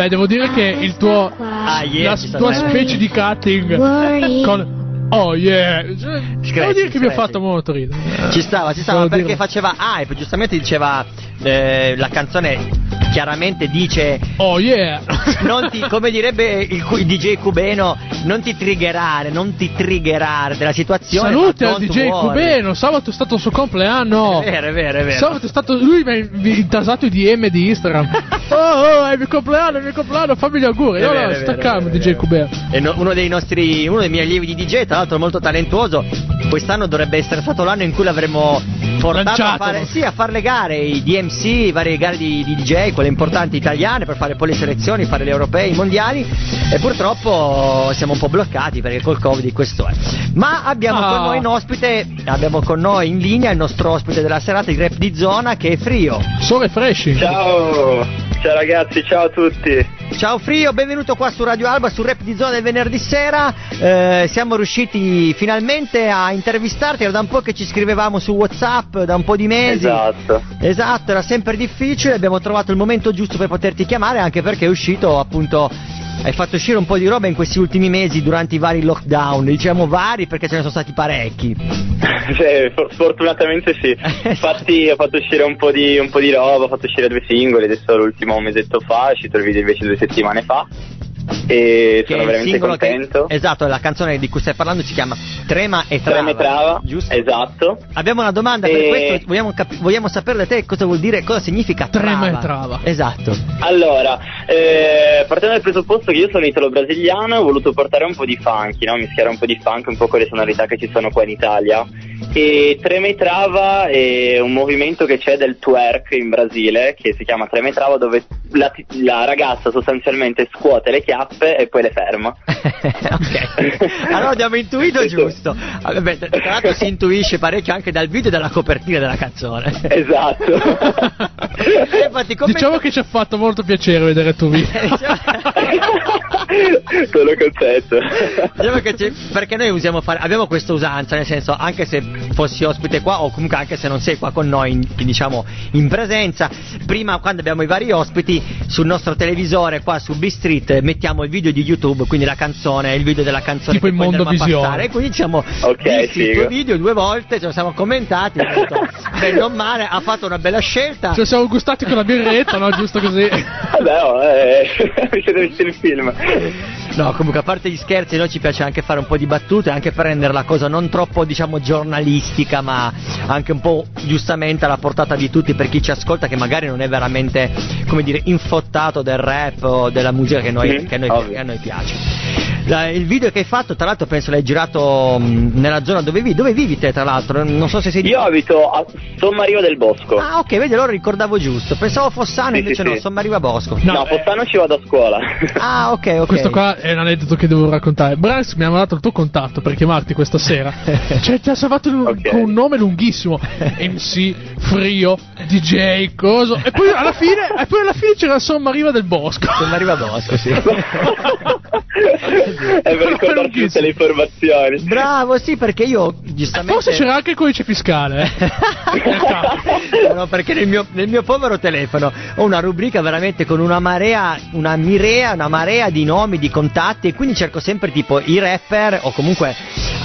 Beh, devo dire che il tuo. Ah, yeah, la tua bene. specie di cutting. Con. Oh yeah! Cioè, devo dire che mi ha fatto molto ridere. Ci stava, ci stava Devo perché dirlo. faceva hype, giustamente diceva eh, la canzone chiaramente dice Oh yeah! non ti, come direbbe il, il DJ cubeno, non ti triggerare, non ti triggerare della situazione. Salute al DJ worry. Cubeno, sabato è stato il suo compleanno. È vero, è vero, è vero. Sabato è stato. Lui mi ha intasato i DM di Instagram. oh, oh, è il mio compleanno, è il mio compleanno, fammi gli auguri. È No, vero, no, è sta calmo, DJ Cubeno. E no- uno dei nostri, uno dei miei allievi di DJ, tra l'altro molto talentuoso, quest'anno dovrebbe essere stato l'anno in cui l'avremmo portato a Lanciato. fare, sì, a fare le gare, i DMC, varie gare di, di DJ, quelle importanti italiane, per fare poi le selezioni, fare le europee, i mondiali, e purtroppo siamo un po' bloccati perché col Covid questo è. Ma abbiamo Ah. con noi un ospite, abbiamo con noi in linea il nostro ospite della serata di rap di zona che è Frio. Sole Fresci. Ciao, ciao ragazzi, ciao a tutti. Ciao Frio, benvenuto qua su Radio Alba, su Rap di Zona del venerdì sera. Eh, siamo riusciti finalmente a intervistarti, era da un po' che ci scrivevamo su Whatsapp, da un po' di mesi. Esatto. Esatto, era sempre difficile, abbiamo trovato il momento giusto per poterti chiamare, anche perché è uscito appunto. Hai fatto uscire un po' di roba in questi ultimi mesi durante i vari lockdown, diciamo vari perché ce ne sono stati parecchi. Sì, for- fortunatamente sì. Infatti ho fatto uscire un po, di, un po' di roba, ho fatto uscire due singoli, adesso l'ultimo un mesetto fa, è uscito il video invece due settimane fa. E Che sono veramente singolo che- contento. esatto, la canzone di cui stai parlando si chiama Trema e Trava. Trema e trava, giusto? esatto. Abbiamo una domanda per E- questo, vogliamo, capi- vogliamo sapere da te cosa vuol dire, cosa significa Trema trava. e trava. Esatto. Allora, eh, partendo dal presupposto che io sono italo-brasiliano, ho voluto portare un po' di funky, no? mischiare un po' di funk un po' con le sonorità che ci sono qua in Italia. E Treme e Trava è un movimento che c'è del twerk in Brasile, che si chiama Treme e Trava, dove la, la ragazza sostanzialmente scuote le chiappe e poi le ferma. ok. Allora abbiamo intuito giusto. Vabbè, beh, tra l'altro si intuisce parecchio anche dal video e dalla copertina della canzone. Esatto. E infatti, Diciamo che ci ha fatto molto piacere vedere il tuo video. Solo concetto. Diciamo che c'è- perché noi usiamo fare, abbiamo questa usanza, nel senso, anche se fossi ospite qua, o comunque anche se non sei qua con noi, in, diciamo, in presenza, prima quando abbiamo i vari ospiti, sul nostro televisore qua su B Street mettiamo il video di YouTube, quindi la canzone, il video della canzone Tipo che a Mondovisione. passare. E quindi diciamo, Ok, visti il tuo video due volte, ce lo siamo commentati, detto, beh, non male, ha fatto una bella scelta. Ce lo siamo gustati con la birretta, no? Giusto così. Vabbè, oh, eh, mi siete visto il film. No, comunque a parte gli scherzi, noi ci piace anche fare un po' di battute, anche per rendere la cosa non troppo, diciamo, giornalistica, ma anche un po' giustamente alla portata di tutti per chi ci ascolta, che magari non è veramente, come dire, infottato del rap o della musica che, noi- Mhm, che noi- che a noi piace. La- il video che hai fatto, tra l'altro, penso l'hai girato mh, nella zona dove vivi. Dove vivi te, tra l'altro? Non so se sei di. Io abito a Sommario del Bosco. Ah, ok, vedi, allora ricordavo giusto. Pensavo Fossano, Sì, invece sì, no, sì. Sommariva Bosco. No, a Fossano ci vado a scuola. Ah, ok, ok. Questo qua è un aneddoto che devo raccontare. Branks mi ha mandato il tuo contatto per chiamarti questa sera. cioè, ti ha salvato un- Ok. con un nome lunghissimo: MC, Frio, DJ, Coso. E poi alla fine, e poi alla fine c'era Sommariva del Bosco. Sommariva Bosco, sì. è per ricordarci tutte le informazioni. Bravo, sì, perché io giustamente. Forse c'era anche il codice fiscale. eh. no, perché nel mio, nel mio povero telefono ho una rubrica veramente con una marea, una mirea, una marea di nomi, di contatti e quindi cerco sempre tipo i rapper o comunque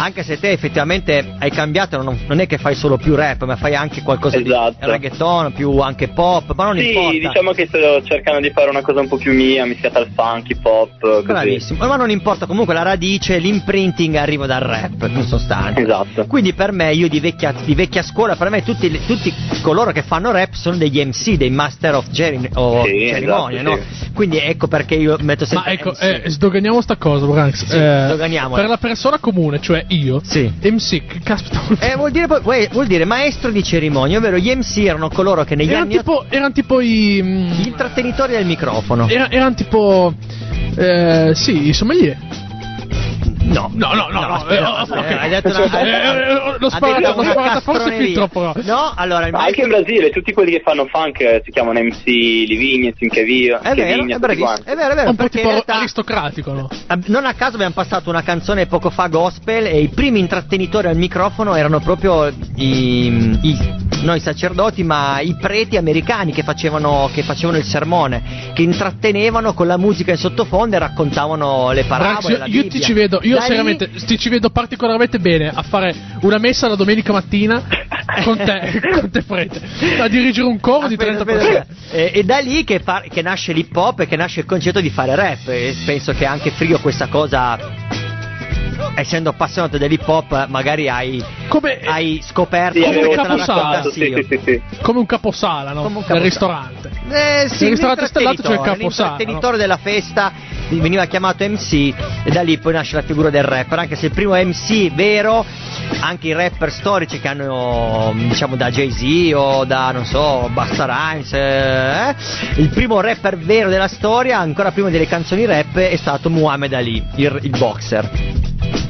anche se te effettivamente hai cambiato, non, non è che fai solo più rap, ma fai anche qualcosa Esatto. di reggaeton, più anche pop, ma non sì, importa. diciamo che sto cercando di fare una cosa un po' più mia, mischiata al funky, pop, così. Bravissimo, ma non importa, comunque la radice, l'imprinting arriva dal rap in sostanza. Esatto. Quindi per me, io di vecchia, di vecchia scuola, per me tutti, tutti coloro che fanno rap sono degli MC, dei Master of Ceri- o Sì, Cerimonia, esatto, no? Quindi ecco perché io metto Ma sempre ecco, MC. eh, sdoganiamo sta cosa, Branks. Sì, Eh, sdoganiamola. per la persona comune, cioè io, Sì. MC, che caspita vuol dire? Eh, vuol, dire, poi- vuol- vuol dire maestro di cerimonia, ovvero gli MC erano coloro che negli erano anni tipo, erano tipo i. mm, gli intrattenitori del microfono. era- erano tipo. Eh, sì, i sommelier. No, No, no, no, no, aspetta, eh, aspetta, ok. hai detto una, Eh, eh, eh, sparata forse fin troppo. No, allora anche in Brasile, tutti quelli che fanno funk eh, si chiamano MC Livigno, Simchevio, È vero, è bravissimo, è vero, è vero, un po' tipo realtà aristocratico, no? eh, non a caso abbiamo passato una canzone poco fa gospel e i primi intrattenitori al microfono erano proprio i, i- non i sacerdoti ma i preti americani che facevano, che facevano il sermone, che intrattenevano con la musica in sottofondo e raccontavano le parabole. io, la io Bibbia. ti ci vedo, io seriamente ti ci vedo particolarmente bene a fare una messa la domenica mattina con te, con te prete, a dirigere un coro di Aspetta, 30 aspetta, persone. aspetta. E, e da lì che, par- che nasce l'hip hop e che nasce il concetto di fare rap. E penso che anche Frio questa cosa, essendo appassionato dell'hip hop, magari hai, hai scoperto Sì, come avevo te la caposaldo, raccontassi sì, sì, sì, sì. Come un caposala, no? Come un Nel caposala. ristorante. Eh, sì, Nel ristorante stellato c'è il caposala. l'intrattenitore della festa veniva chiamato MC e da lì poi nasce la figura del rapper, anche se il primo MC vero, anche i rapper storici che hanno diciamo da Jay-Z o da non so, Basta Rhymes, eh, il primo rapper vero della storia, ancora prima delle canzoni rap, è stato Muhammad Ali, il, il boxer.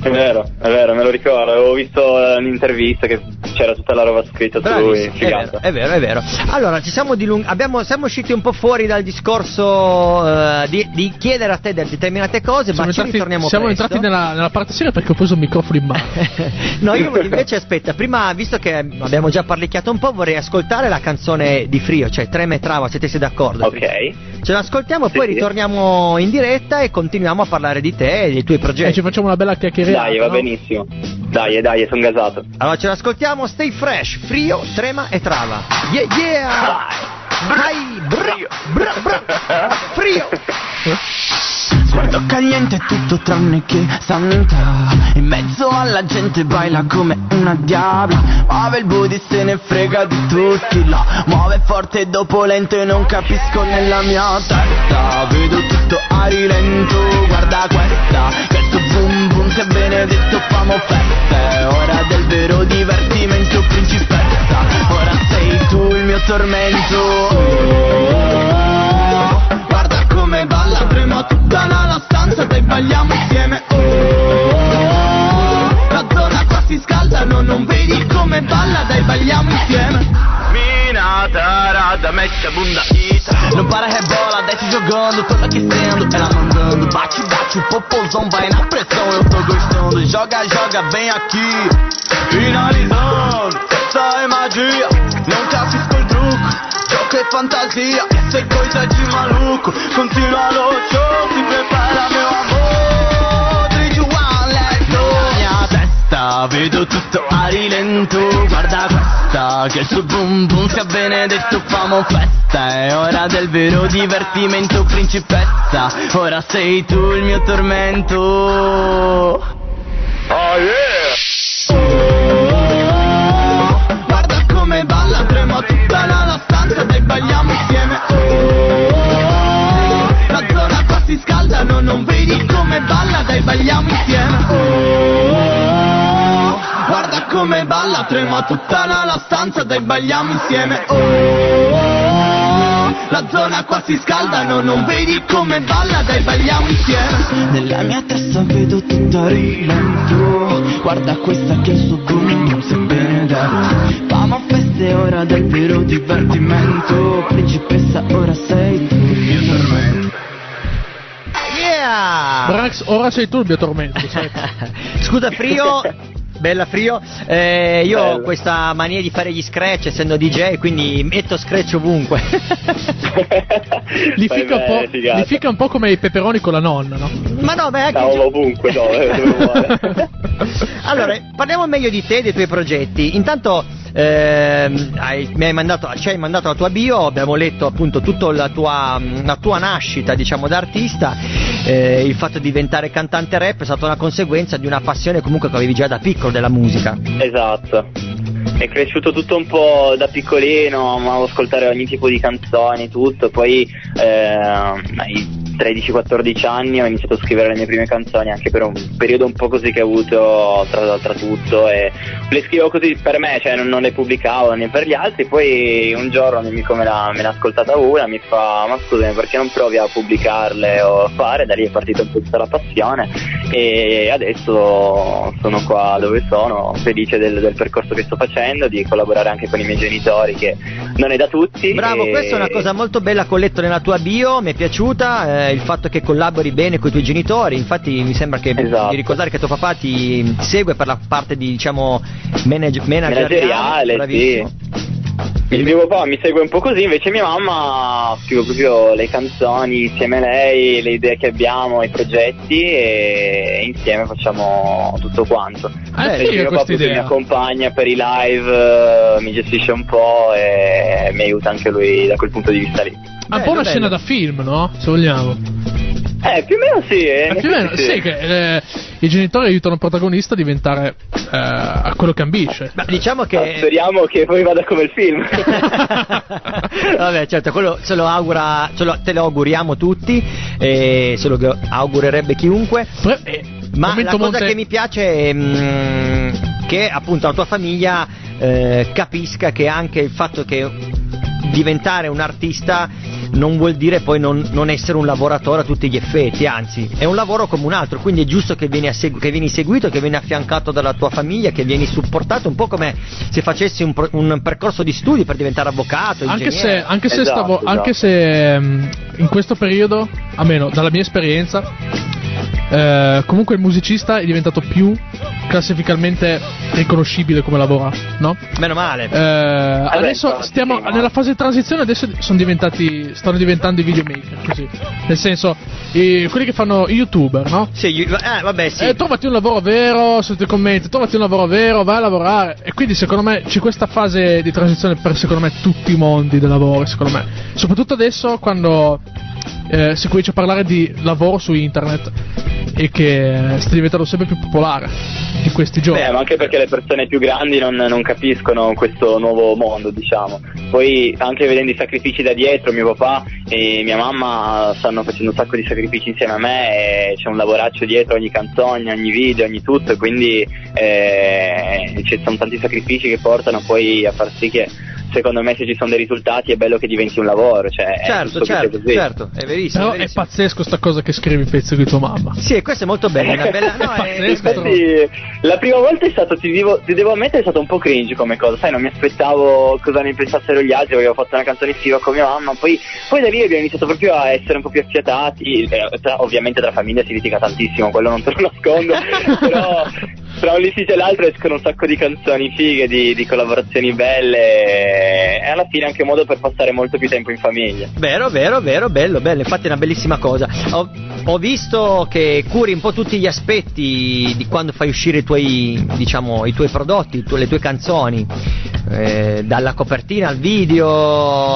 È vero, è vero, me lo ricordo, avevo visto eh, un'intervista che c'era tutta la roba scritta su lui, è vero, è vero, è vero. Allora, ci siamo dilung- abbiamo, siamo usciti un po' fuori dal discorso eh, di, di chiedere a te de- determinate cose, Siamo ma ci entrati, ritorniamo siamo presto. entrati nella, nella parte seria perché ho preso il microfono in mano. No, io invece aspetta, prima, visto che abbiamo già parlicchiato un po', vorrei ascoltare la canzone di Frio, cioè Treme e Trava, siete siete d'accordo? Ok. Ce l'ascoltiamo, Sì, poi sì. ritorniamo in diretta e continuiamo a parlare di te e dei tuoi e progetti. ci facciamo una bella chiacchierata. Dai, va no? benissimo. Dai, dai, sono gasato. Allora ce l'ascoltiamo, stay fresh, Frio, Trema e Trava. Yeah, yeah! Vai, bra, bra, bra, Frio! Sguardo caliente tutto tranne che santa In mezzo alla gente baila come una diabla Muove il booty se ne frega di tutti là Muove forte dopo lento e non capisco nella mia testa Vedo tutto a rilento Guarda questa Questo se benedetto famo festa ora del vero divertimento principessa Ora sei tu il mio tormento Guarda come balla, trema tutta la, la stanza, dai balliamo insieme. La zona qua si scalda, no, non vedi come balla, dai balliamo insieme. Tarada, mexe a bunda ita Não para rebola, desce jogando, tô aquecendo, ela mandando Bate, bate, o popozão vai na pressão, eu tô gostando Joga, joga, vem aqui. Finalizando, essa é magia Nunca fiz com truco Gioco e fantasia, isso é coisa de maluco. Continua no show, se prepara meu amor testa, vedo tutto a rilento Guarda questa, che il suo boom boom sia benedetto. Famo festa È ora del vero divertimento principessa. Ora sei tu il mio tormento. Oh yeah. Guarda come balla, trema tutta la, la stanza, dai balliamo insieme. Oh, la zona qua si scalda, no, non vedi come balla, dai balliamo insieme. Oh, come balla, trema tutta la, la stanza, dai balliamo insieme. Oh, la zona qua si scalda, no, non vedi come balla, dai balliamo insieme. Nella mia testa vedo tutto a rilento, guarda questa che il suo boom boom si benedetto. Fama festa è ora del vero divertimento, principessa ora sei tu, il mio tormento. Yeah! Brax, ora sei tu il mio tormento. Scusa Frio, bella Frio, eh, io ho Bello. questa mania di fare gli scratch essendo DJ, quindi metto scratch ovunque. Li fica, un bene, li fica un po' come i peperoni con la nonna, no? Ma no, beh, anche No, ovunque, no, eh. Allora, parliamo meglio di te e dei tuoi progetti. Intanto ehm, hai- mi hai mandato, ci hai mandato la tua bio, abbiamo letto appunto tutta la tua, la tua nascita, diciamo, da artista. Eh, il fatto di diventare cantante rap è stata una conseguenza di una passione comunque che avevi già da piccolo della musica. Esatto. È cresciuto tutto un po' da piccolino, amavo ascoltare ogni tipo di canzoni, tutto, poi eh, ai 13-14 anni ho iniziato a scrivere le mie prime canzoni anche per un periodo un po' così che ho avuto tra, tra tutto e le scrivo così per me, cioè non, non le pubblicavo né per gli altri, poi un giorno un amico me l'ha, me l'ha ascoltata una, mi fa ma scusami perché non provi a pubblicarle o a fare, da lì è partita un po' tutta la passione e adesso sono qua dove sono, felice del, del percorso che sto facendo, di collaborare anche con i miei genitori che non è da tutti. Bravo, e- questa è una cosa molto bella che ho letto nella tua bio, mi è piaciuta, eh, il fatto che collabori bene con i tuoi genitori, infatti mi sembra che Esatto. di ricordare che tuo papà ti segue per la parte di diciamo manage- manageriale, Manageriale, bravissimo. Il mio papà mi segue un po' così, invece mia mamma scrive proprio le canzoni insieme a lei, le idee che abbiamo, i progetti e insieme facciamo tutto quanto. Ah, è Invece figa mio papà mi accompagna per i live, mi gestisce un po' e mi aiuta anche lui da quel punto di vista lì. Ma un po' una scena da film, no? Se vogliamo. Eh, più o meno sì. eh, Eh, più o meno, sì, che eh, i genitori aiutano il protagonista a diventare eh, a quello che ambisce. diciamo che Speriamo che poi vada come il film. Vabbè, certo, quello se lo augura, ce lo- te lo auguriamo tutti, e se lo augurerebbe chiunque. Ma la cosa Monte- che mi piace è mm, che appunto la tua famiglia eh, capisca che anche il fatto che diventare un artista non vuol dire poi non, non essere un lavoratore a tutti gli effetti, anzi è un lavoro come un altro, quindi è giusto che vieni, a segu- che vieni seguito, che vieni affiancato dalla tua famiglia, che vieni supportato, un po' come se facessi un, pro- un percorso di studi per diventare avvocato, Anche se, anche se, Esatto, stavo, esatto. anche se mm, in questo periodo, almeno dalla mia esperienza, eh, comunque il musicista è diventato più classificalmente riconoscibile come lavora, no? Meno male. Eh, adesso stiamo nella fase di transizione, adesso sono diventati, stanno diventando i videomaker, così. Nel senso, i- quelli che fanno i youtuber, no? Sì, io- eh, vabbè, sì. Eh, trovati un lavoro vero sotto i commenti, trovati un lavoro vero, vai a lavorare. E quindi secondo me c'è questa fase di transizione per secondo me tutti i mondi del lavoro, secondo me. Soprattutto adesso quando eh, si comincia a parlare di lavoro su internet e che sta diventando sempre più popolare di questi giorni. Beh, ma anche perché le persone più grandi non, non capiscono questo nuovo mondo, diciamo. Poi anche vedendo i sacrifici da dietro, mio papà e mia mamma stanno facendo un sacco di sacrifici insieme a me e c'è un lavoraccio dietro ogni canzone, ogni video, ogni tutto, e quindi eh, ci sono tanti sacrifici che portano poi a far sì che secondo me se ci sono dei risultati è bello che diventi un lavoro. Cioè, è Certo, certo, così. certo, è verissimo. Però è è verissimo. pazzesco sta cosa che scrivi i pezzi di tua mamma. Sì, e questo è molto bello, una bella... No, è, è Pazzesco. Infatti, la prima volta è stato, ti devo, ti devo ammettere, è stato un po' cringe come cosa, sai, non mi aspettavo cosa ne pensassero gli altri, avevo fatto una canzone estiva con mia mamma, poi, poi da lì abbiamo iniziato proprio a essere un po' più affiatati, eh, tra- ovviamente tra famiglia si litiga tantissimo, quello non te lo nascondo, però tra un litigio e l'altro escono un sacco di canzoni fighe, di, di collaborazioni belle, e alla fine anche un modo per passare molto più tempo in famiglia. Vero, vero, vero, bello, bello, infatti è una bellissima cosa. Ho, ho visto che curi un po' tutti gli aspetti di quando fai uscire i tuoi, diciamo, i tuoi prodotti, tuoi- le tue canzoni, eh, dalla copertina al video,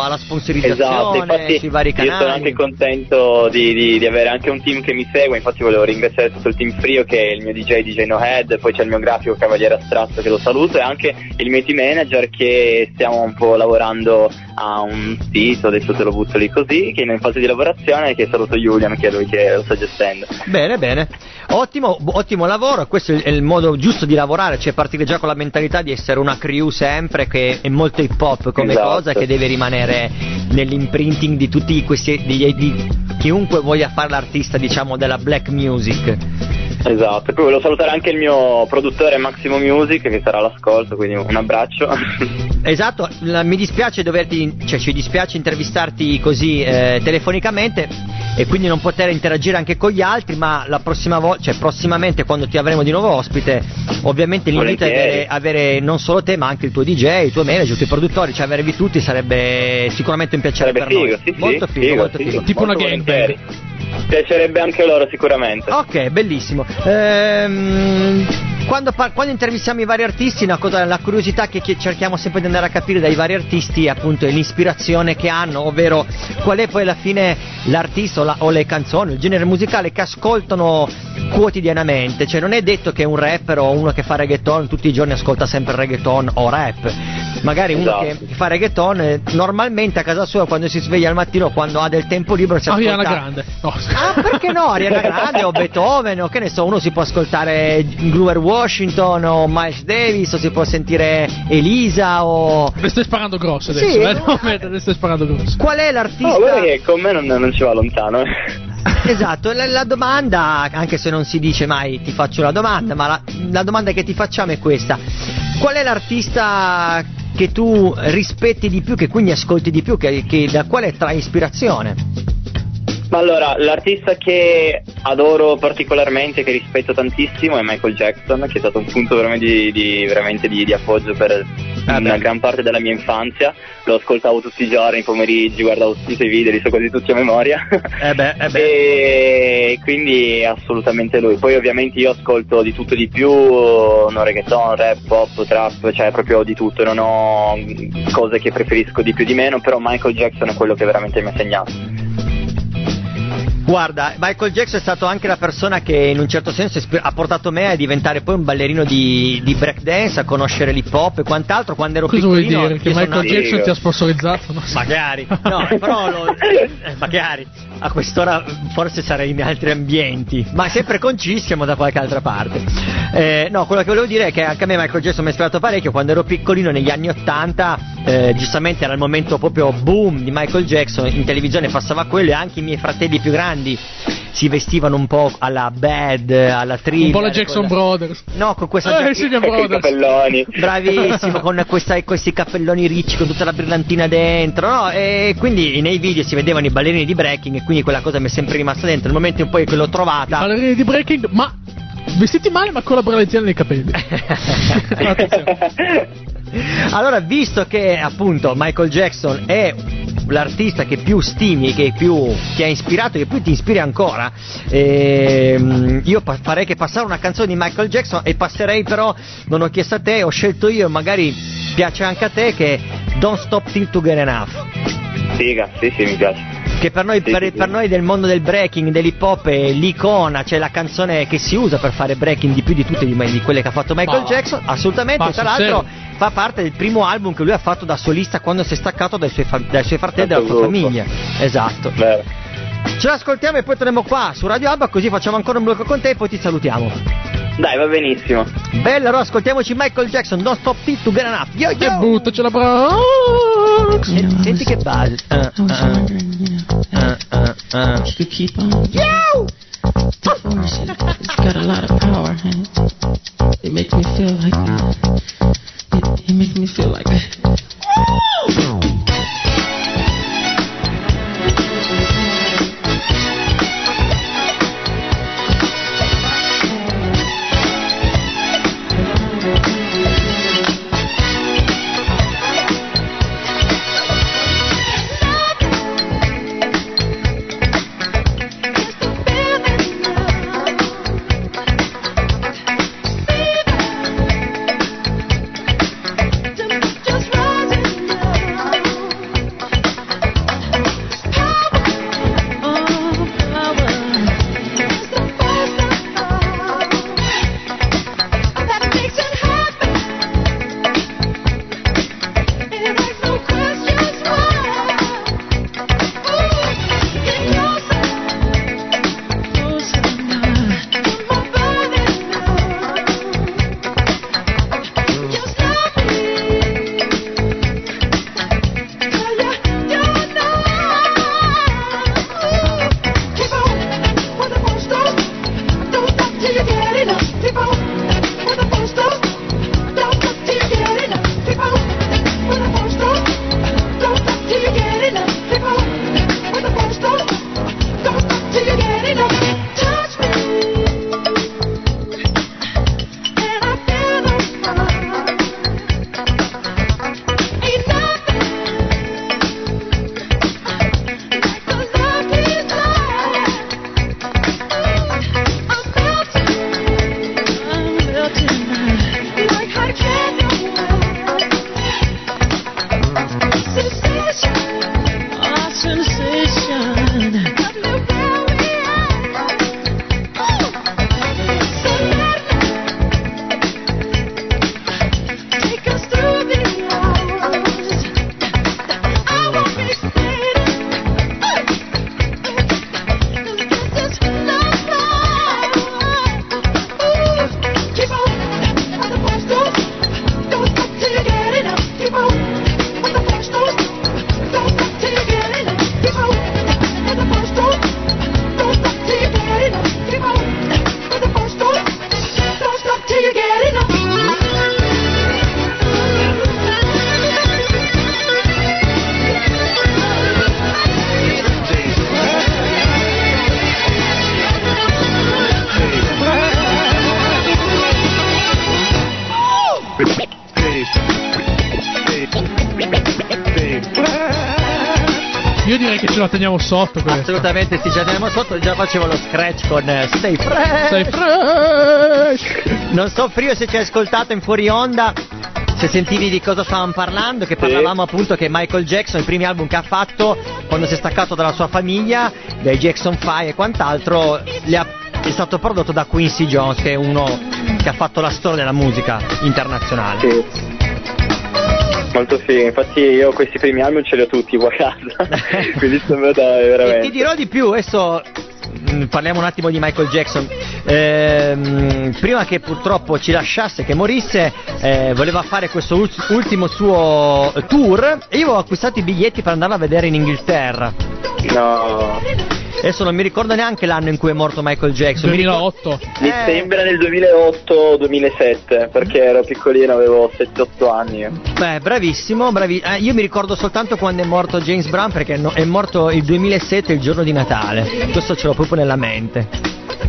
alla Esatto, sponsorizzazione infatti sui vari io sono canali. anche contento di, di- di avere anche un team che mi segue, infatti volevo ringraziare tutto il team Frio che è il mio DJ DJ No Head, poi c'è il mio grafico Cavaliere Astratto che lo saluto e anche il mio team manager che stiamo un po' lavorando a un sito, adesso te lo butto lì così, che è in fase di lavorazione che saluto Julian che è lui che lo sta gestendo. Bene, bene. Ottimo, ottimo lavoro, questo è il modo giusto di lavorare, cioè partire già con la mentalità di essere una crew sempre, che è molto hip hop come Esatto. cosa, che deve rimanere nell'imprinting di tutti questi, di, di chiunque voglia fare l'artista, diciamo, della black music. Esatto, e poi volevo salutare anche il mio produttore Maximo Music che sarà all'ascolto, quindi un abbraccio. Esatto, la- mi dispiace doverti, cioè ci dispiace intervistarti così eh, telefonicamente e quindi non poter interagire anche con gli altri, ma la prossima volta, cioè prossimamente quando ti avremo di nuovo ospite, ovviamente l'invito è avere, avere non solo te ma anche il tuo DJ, i tuoi manager, i tuoi produttori, cioè avervi tutti sarebbe sicuramente un piacere Sarebbe per figo, noi. sì, sì, molto figo, figo, molto sì, figo. Tipo una molto gangbang. Piacerebbe anche loro sicuramente. Ok, bellissimo. Ehm, quando, par- quando intervistiamo i vari artisti, una cosa, la curiosità che, che cerchiamo sempre di andare a capire dai vari artisti appunto è l'ispirazione che hanno, ovvero qual è poi alla fine l'artista o, la- o le canzoni, il genere musicale che ascoltano quotidianamente. Cioè non è detto che un rapper o uno che fa reggaeton tutti i giorni ascolta sempre reggaeton o rap. Magari uno Esatto. che fa reggaeton, eh, normalmente a casa sua quando si sveglia al mattino, quando ha del tempo libero, si Ariana ascolta... Grande. No. Ah, perché no? Ariana Grande o Beethoven o che ne so, uno si può ascoltare Grover Washington o Miles Davis o si può sentire Elisa o... Le stai sparando grosse adesso, Sì. eh? No, le stai sparando grosse. Qual è No, l'artista... guarda che con me non, non ci va lontano. eh. Esatto, la, la domanda, anche se non si dice mai ti faccio la domanda, ma la, la domanda che ti facciamo è questa. Qual è l'artista che tu rispetti di più, che quindi ascolti di più, che, che- da quale trai ispirazione? Ma allora, l'artista che adoro particolarmente, che rispetto tantissimo, è Michael Jackson, che è stato un punto veramente di, di- veramente di- di appoggio per Ah, una beh. gran parte della mia infanzia. Lo ascoltavo tutti i giorni, i pomeriggi, guardavo tutti i suoi video, li so quasi tutti a memoria. Eh beh, eh E quindi assolutamente lui. Poi ovviamente io ascolto di tutto e di più, no reggaeton, rap, pop, trap, cioè proprio di tutto, non ho cose che preferisco di più di meno, però Michael Jackson è quello che veramente mi ha segnato. Guarda, Michael Jackson è stato anche la persona che in un certo senso ha portato me a diventare poi un ballerino di, di breakdance, a conoscere l'hip hop e quant'altro quando ero Cosa vuoi piccolino. dire? Che io sono Michael nato- Jackson ti ha sponsorizzato? No. Magari, no, però lo- eh, magari a quest'ora forse sarei in altri ambienti, ma sempre con C siamo da qualche altra parte. Eh, no, quello che volevo dire è che anche a me Michael Jackson mi ha ispirato parecchio quando ero piccolino negli anni 80, eh, giustamente era il momento proprio boom di Michael Jackson, in televisione passava quello e anche i miei fratelli più grandi si vestivano un po' alla bad, alla thriller. Un po' la Jackson con- Brothers. No, con questa Eh, giacchetta- Signor Con i Brothers. capelloni. Bravissimo, con questa- questi cappelloni ricci con tutta la brillantina dentro, no? E quindi nei video si vedevano i ballerini di breaking e quindi quella cosa mi è sempre rimasta dentro. Nel momento in poi che l'ho trovata. Ballerini di breaking, ma vestiti male, ma con la brillantina nei capelli. Allora, visto che appunto Michael Jackson è l'artista che più stimi, che più ti ha ispirato, che più ti ispiri ancora, ehm, io pa- farei che passare una canzone di Michael Jackson e passerei però, non ho chiesto a te, ho scelto io, magari piace anche a te che Don't Stop Till To Get Enough. Figa, sì, sì, mi piace. Che per noi, Sì, per, sì, per noi del mondo del breaking, dell'hip hop è l'icona, cioè la canzone che si usa per fare breaking di più di tutte di, di quelle che ha fatto Michael Ma- Jackson, assolutamente, tra l'altro serio? fa parte del primo album che lui ha fatto da solista quando si è staccato dai suoi, fa- dai suoi fratelli e dalla sua gruppo. famiglia. Esatto. Vero. Ce l'ascoltiamo e poi torniamo qua su Radio Abba così facciamo ancora un blocco con te e poi ti salutiamo. Dai, va benissimo. Bella, allora ascoltiamoci Michael Jackson, Don't Stop Till To Get Enough. Yo, yo! E buttaci la bra... Senti, senti che base. Uh, uh, wondering, you know, uh, if uh, uh. you keep on. The force, it, it's got a lot of power, and it, it makes me feel like it, it makes me feel like. Fever la teniamo sotto questo. Assolutamente sì, ce la teniamo sotto, già facevo lo scratch con eh, Stay Fresh. Sei fresh! Non so Frio se ci hai ascoltato in fuori onda. Se sentivi di cosa stavamo parlando, che parlavamo appunto che Michael Jackson, i primi album che ha fatto, quando si è staccato dalla sua famiglia, dai Jackson 5 e quant'altro, ha- è stato prodotto da Quincy Jones, che è uno che ha fatto la storia della musica internazionale. Sì. Molto figo, infatti io questi primi album ce li ho tutti qua a casa, quindi sembra da E ti veramente. dirò di più, adesso mm, parliamo un attimo di Michael Jackson. Ehm, prima che purtroppo ci lasciasse, che morisse, eh, voleva fare questo ul- ultimo suo tour e io avevo acquistato i biglietti per andarlo a vedere in Inghilterra. No, Adesso non mi ricordo neanche l'anno in cui è morto Michael Jackson. Mi ricor- 2008. mi Eh. sembra nel 2008-2007, perché ero piccolino, avevo 7-8 anni. Beh, bravissimo, bravi- eh, io mi ricordo soltanto quando è morto James Brown perché no- è morto il 2007, il giorno di Natale. Questo ce l'ho proprio nella mente.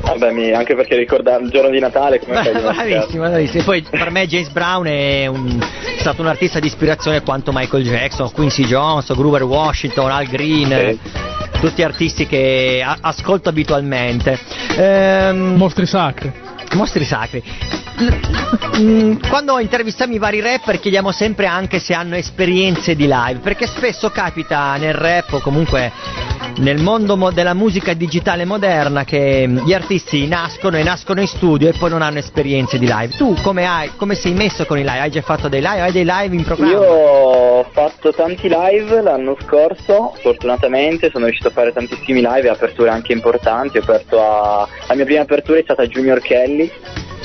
Vabbè, anche perché ricordare il giorno di Natale come fai? Bravissimo, bravissimo. E poi per me James Brown è, un- è stato un artista di ispirazione quanto Michael Jackson, Quincy Jones, Gruber Washington, Al Green. Sì. Tutti artisti che a- ascolto abitualmente. Ehm, Mostri sacri. Mostri sacri. Mm, Quando intervistiamo i vari rapper chiediamo sempre anche se hanno esperienze di live, perché spesso capita nel rap o comunque nel mondo mo- della musica digitale moderna che mm, gli artisti nascono e nascono in studio e poi non hanno esperienze di live. Tu come, hai, come sei messo con i live? Hai già fatto dei live? Hai dei live in programma? Io ho fatto tanti live l'anno scorso, fortunatamente sono riuscito a fare tantissimi live e aperture anche importanti. Ho aperto a... La mia prima apertura è stata Junior Kelly,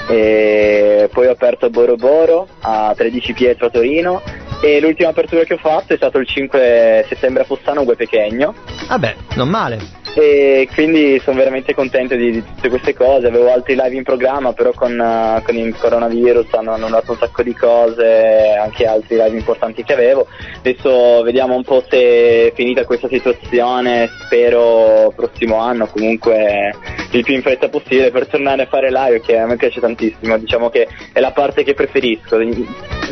e poi ho aperto Boro Boro, a 13 Pietro a Torino e l'ultima apertura che ho fatto è stato il 5 settembre a Fossano, Gue Pechegno. Vabbè, non male. E quindi sono veramente contento di, di tutte queste cose. Avevo altri live in programma, però con, eh, con il coronavirus hanno annullato un sacco di cose, anche altri live importanti che avevo. Adesso vediamo un po' se è finita questa situazione, spero prossimo anno, comunque il più in fretta possibile per tornare a fare live, che a me piace tantissimo. Diciamo che è la parte che preferisco.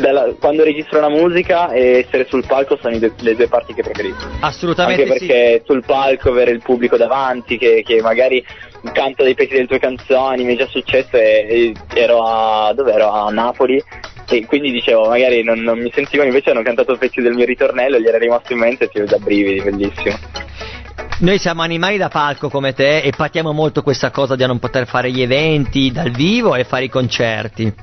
Dalla- quando registro la musica e essere sul palco sono le due parti che preferisco. Assolutamente Anche sì. perché sul palco avere il pubblico davanti che, che magari canta dei pezzi delle tue canzoni, mi è già successo e, e ero a dove ero? A Napoli e quindi dicevo magari non, non mi sentivano invece hanno cantato pezzi del mio ritornello gli era rimasto in mente e ti da brividi, bellissimo. Noi siamo animali da palco come te e patiamo molto questa cosa di non poter fare gli eventi dal vivo e fare i concerti.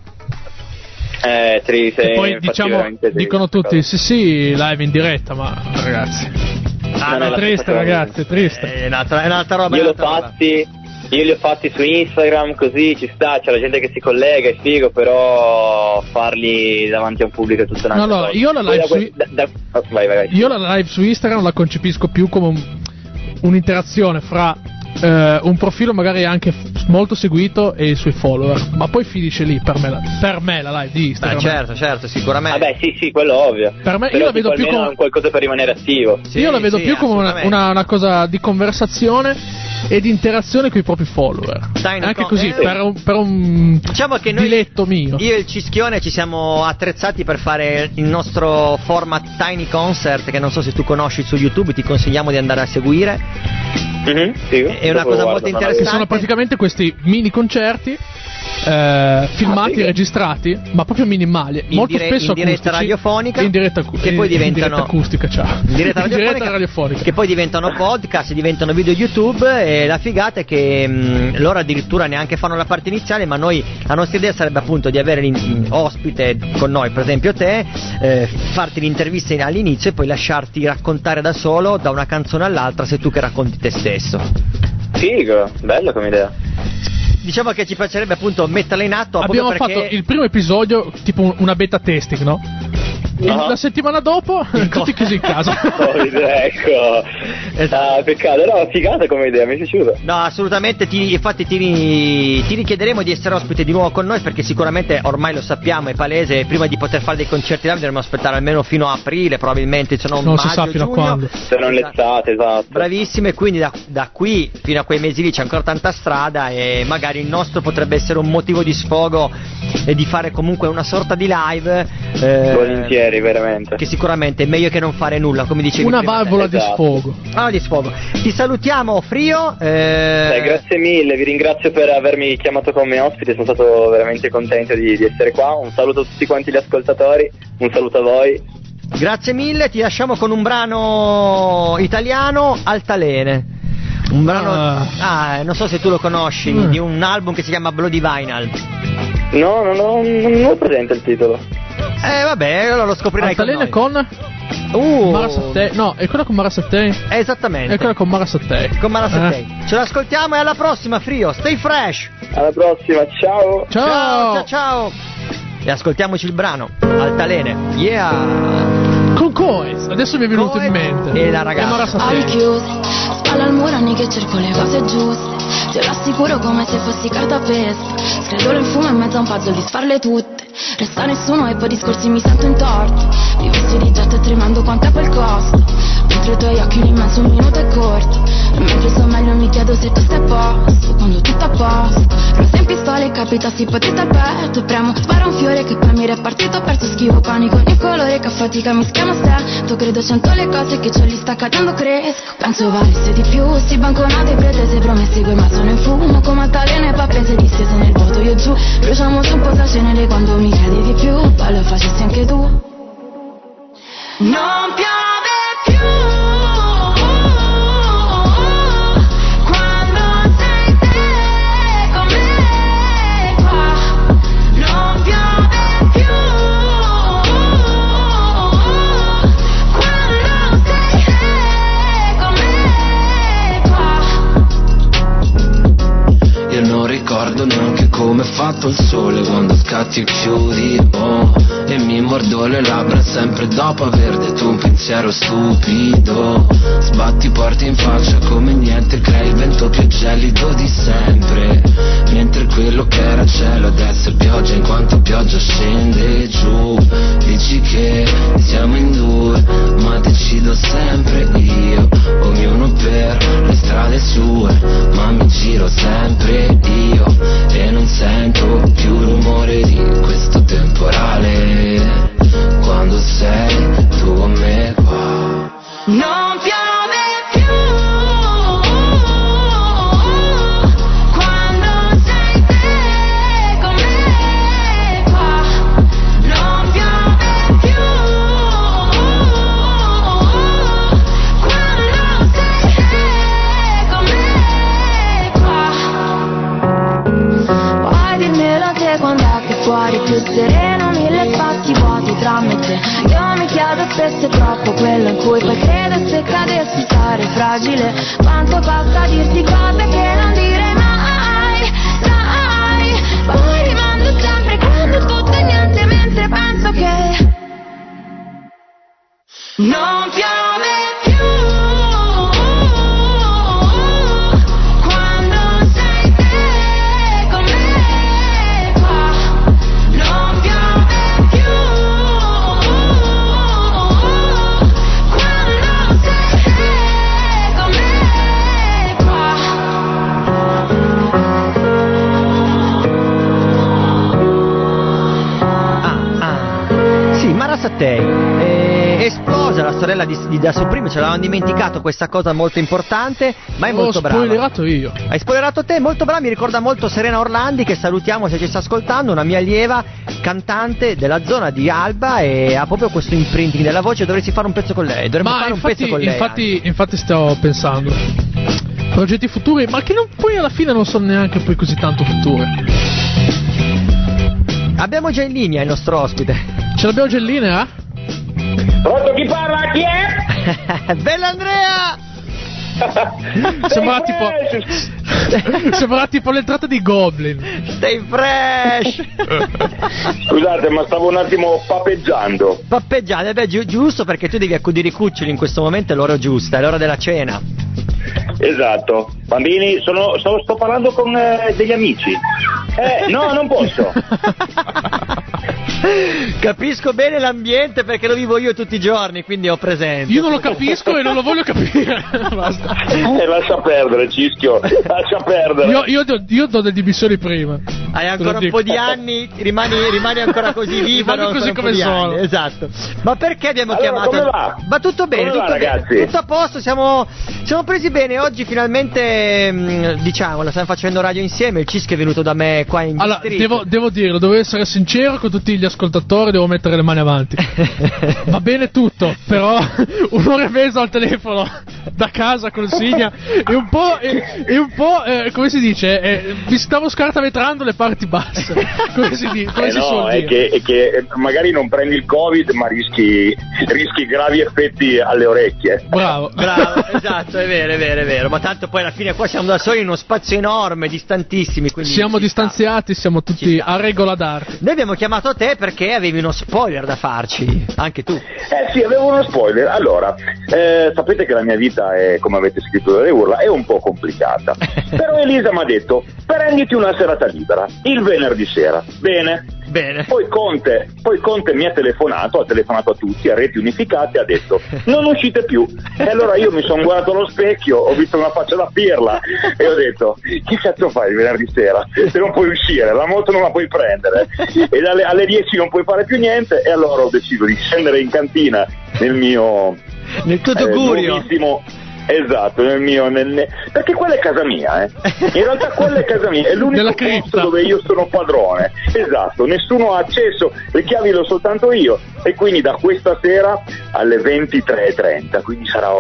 Eh, triste, E poi diciamo, dicono tutti, cosa. sì sì, live in diretta, ma ragazzi. Ah, no, triste ragazzi, triste. È un'altra, è un'altra roba. Io l'ho fatti, io li ho fatti su Instagram così ci sta, c'è la gente che si collega, è figo, però farli davanti a un pubblico è tutta un'altra No, no, cosa. io la live su- da- da- oh, vai, vai, vai. Io la live su Instagram la concepisco più come un- un'interazione fra eh, un profilo magari anche f- molto seguito e i suoi follower, ma poi finisce lì per me la, per me la live di Beh, Instagram. certo, certo, sicuramente. Vabbè, sì, sì, quello ovvio. Per me- io Però la vedo più come- qualcosa per rimanere attivo. Sì, Io la vedo sì, più come una, una- una cosa di conversazione e di interazione con i propri follower. Tiny Anche con- così, eh, per un, per un Diciamo che noi, mio. io e il Cischione ci siamo attrezzati per fare il nostro format Tiny Concert, che non so se tu conosci su YouTube, ti consigliamo di andare a seguire. Mhm, figo. È una cosa molto interessante. che sono praticamente questi mini concerti eh, filmati, figo. registrati, ma proprio minimali, In molto dire- spesso in diretta acustici, radiofonica, in diretta, che poi in- in diventano- diretta acustica, ciao. in diretta In radiofonica, radiofonica. che poi diventano podcast, diventano video YouTube e la figata è che mh, loro addirittura neanche fanno la parte iniziale, ma noi la nostra idea sarebbe appunto di avere l'in- ospite con noi, per esempio te, eh, farti l'intervista in- all'inizio e poi lasciarti raccontare da solo da una canzone all'altra, sei tu che racconti te stesso. Figo, bello come idea. Diciamo che ci piacerebbe appunto metterla in atto Abbiamo perché fatto il primo episodio, tipo un- una beta testing, no? Ah. la settimana dopo, tutti chiusi in casa. Ecco. Esatto. Ah, peccato, no, figata come idea, mi è piaciuta. No, assolutamente, ti, infatti ti, ti richiederemo di essere ospite di nuovo con noi perché sicuramente ormai lo sappiamo, è palese, prima di poter fare dei concerti live dovremo aspettare almeno fino a aprile, probabilmente, se non, Non si maggio, sa fino a giugno. quando. Se non l'estate, esatto. Bravissimo e quindi da, da qui fino a quei mesi lì c'è ancora tanta strada e magari il nostro potrebbe essere un motivo di sfogo e di fare comunque una sorta di live. eh, Volentieri, veramente. Che sicuramente è meglio che non fare nulla, come dicevi Una prima te. valvola di Esatto. sfogo. Ah, di sfogo. Ti salutiamo, Frio. eh, Dai, grazie mille, vi ringrazio per avermi chiamato come ospite, sono stato veramente contento di, di essere qua. Un saluto a tutti quanti gli ascoltatori, un saluto a voi. Grazie mille, ti lasciamo con un brano italiano, Altalene. Un brano, Ah. ah, non so se tu lo conosci, Mm. di un album che si chiama Bloody Vinyl. No, no, no, non ho presente il titolo. Eh, vabbè, allora lo scoprirai Altalene con con noi. Uh, Mara Sattei. No, è quella con Mara Sattei. Esattamente. È quella con Mara Sattei. Con Mara Eh. Sattei. Ce l'ascoltiamo e alla prossima, Frio. Stay fresh. Alla prossima, ciao! Ciao. ciao, ciao. ciao. E ascoltiamoci il brano. Altalene. Yeah. Con Coez. Adesso mi è venuto in Coez mente. e la ragazza. Mara Occhi Sattei. chiusi, spalla al muro anni che cerco le cose giuste Te lo assicuro come se fossi carta pesca Scredolo il fumo in mezzo a un puzzle di sfarle tutte Resta nessuno e poi discorsi mi sento intorti Vivessi di e tremando quanto è quel costo Mentre i tuoi occhi l'immenso un minuto è corto. E mentre sto meglio mi chiedo se tu stai a posto. Quando tutto a posto Rosa in pistola e capita si potete al petto E premo, spara un fiore che poi mi è partito Perso schivo panico ogni colore che a fatica mi schiama stento Credo cento le cose che c'ho lì sta cadendo cresco. Penso valesse di più, sti banconate pretese promesse. Quei ma sono in fumo Come altalene pappese distese nel vuoto. Io giù Bruciamo su un po' cenere quando mi chiedi di più. Poi lo facessi anche tu. Non piove ricordo neanche come è fatto il sole quando scatti e chiudi, oh E mi mordo le labbra sempre dopo aver detto un pensiero stupido. Sbatti porti in faccia come niente, crei il vento più gelido di sempre. Mentre quello che era cielo adesso è pioggia in quanto pioggia scende giù. Dici che siamo in due, ma decido sempre io. Ognuno per le strade sue, ma mi giro sempre io. E non sento più rumore di questo temporale Quando sei tu con me qua. Non è troppo quello in cui poi credo se cadessi sarei fragile. Quanto costa dirti cose che non direi mai Sai, poi rimando sempre quando tutto è niente Mentre penso che non piove Mara Sattei. È esplosa la sorella di, di Da Supreme, ce l'avevamo dimenticato questa cosa molto importante, ma è molto brava. spoilerato io. Hai spoilerato te, molto brava, mi ricorda molto Serena Orlandi che salutiamo se ci sta ascoltando, una mia allieva cantante della zona di Alba e ha proprio questo imprinting della voce, dovresti fare un pezzo con lei, dovremmo Ma fare infatti, un pezzo con lei. infatti, infatti stavo pensando. Progetti futuri, ma che non, poi alla fine non sono neanche poi così tanto futuri. Abbiamo già in linea il nostro ospite. Ce l'abbiamo già in linea? Pronto chi parla? Chi è? Bella Andrea! Sembra tipo. Sembra tipo l'entrata di Goblin. Stay fresh! Scusate, ma stavo un attimo papeggiando. Pappeggiate, beh, giu- giusto perché tu devi accudire i cuccioli in questo momento è l'ora giusta, è l'ora della cena. Esatto. Bambini, sono, sto, sto parlando con eh, degli amici. Eh, no, non posso. Capisco bene l'ambiente perché lo vivo io tutti i giorni, quindi ho presente. Io non lo capisco e non lo voglio capire. Basta. Eh, lascia perdere, Cischio. Lascia perdere. Io, io do, io do delle dimissioni prima. Hai ancora un po' di anni, rimani, rimani ancora così libero. Rimango così come sono. anni, Esatto. Ma perché abbiamo Allora, chiamato? come va? Ma tutto bene, Come va, tutto bene. ragazzi? Tutto a posto, siamo, siamo presi bene. Oggi finalmente, mh, diciamo, la stiamo facendo radio insieme. Il Cisco è venuto da me qua in Allora, distrito. devo, devo dirlo, devo essere sincero con tutti gli ascoltatori, devo mettere le mani avanti. Va bene tutto, però un'ora e mezza al telefono da casa con Signa e un po', e, e un po' eh, come si dice, eh, vi stavo scartavetrando le parti basse. Come si, come Eh si no, suol è dire? che, è che magari non prendi il covid ma rischi, rischi gravi effetti alle orecchie. Bravo. Bravo, esatto, è vero, è vero, è vero. Ma tanto poi alla fine qua siamo da soli in uno spazio enorme, distantissimi. Quindi Siamo ci sta. distanziati, siamo tutti a regola d'arte. Noi abbiamo chiamato te perché avevi uno spoiler da farci, anche tu. Eh sì, avevo uno spoiler. Allora, eh, sapete che la mia vita è, come avete scritto dalle urla, è un po' complicata. Però Elisa mi ha detto, prenditi una serata libera, il venerdì sera. Bene. Bene. Poi Conte, poi Conte mi ha telefonato, ha telefonato a tutti, a reti unificate, ha detto non uscite più. E allora io mi sono guardato allo specchio, ho visto una faccia da pirla e ho detto che cazzo fai il venerdì sera? Se non puoi uscire, la moto non la puoi prendere e alle, alle 10 non puoi fare più niente e allora ho deciso di scendere in cantina nel mio Nel tuo eh, Esatto, nel mio. nel- ne- perché quella è casa mia, eh. In realtà quella è casa mia, è l'unico posto dove io sono padrone. Esatto, nessuno ha accesso, le chiavi l'ho soltanto io. E quindi da questa sera alle 23.30, quindi sarà-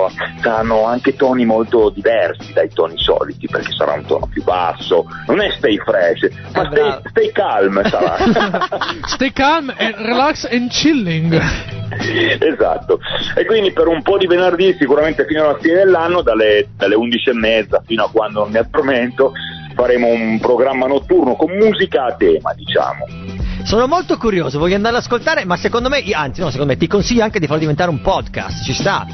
saranno anche toni molto diversi dai toni soliti, perché sarà un tono più basso. Non è stay fresh, ma Eh, stay, bravo. stay calm sarà. Stay calm and relax and chilling. esatto. E quindi per un po' di venerdì, sicuramente fino alla fine dell'anno, dalle, dalle 11 e mezza fino a quando non mi addormento, faremo un programma notturno con musica a tema, diciamo. Sono molto curioso, voglio andare ad ascoltare, ma secondo me, anzi no, secondo me ti consiglio anche di farlo diventare un podcast, ci sta.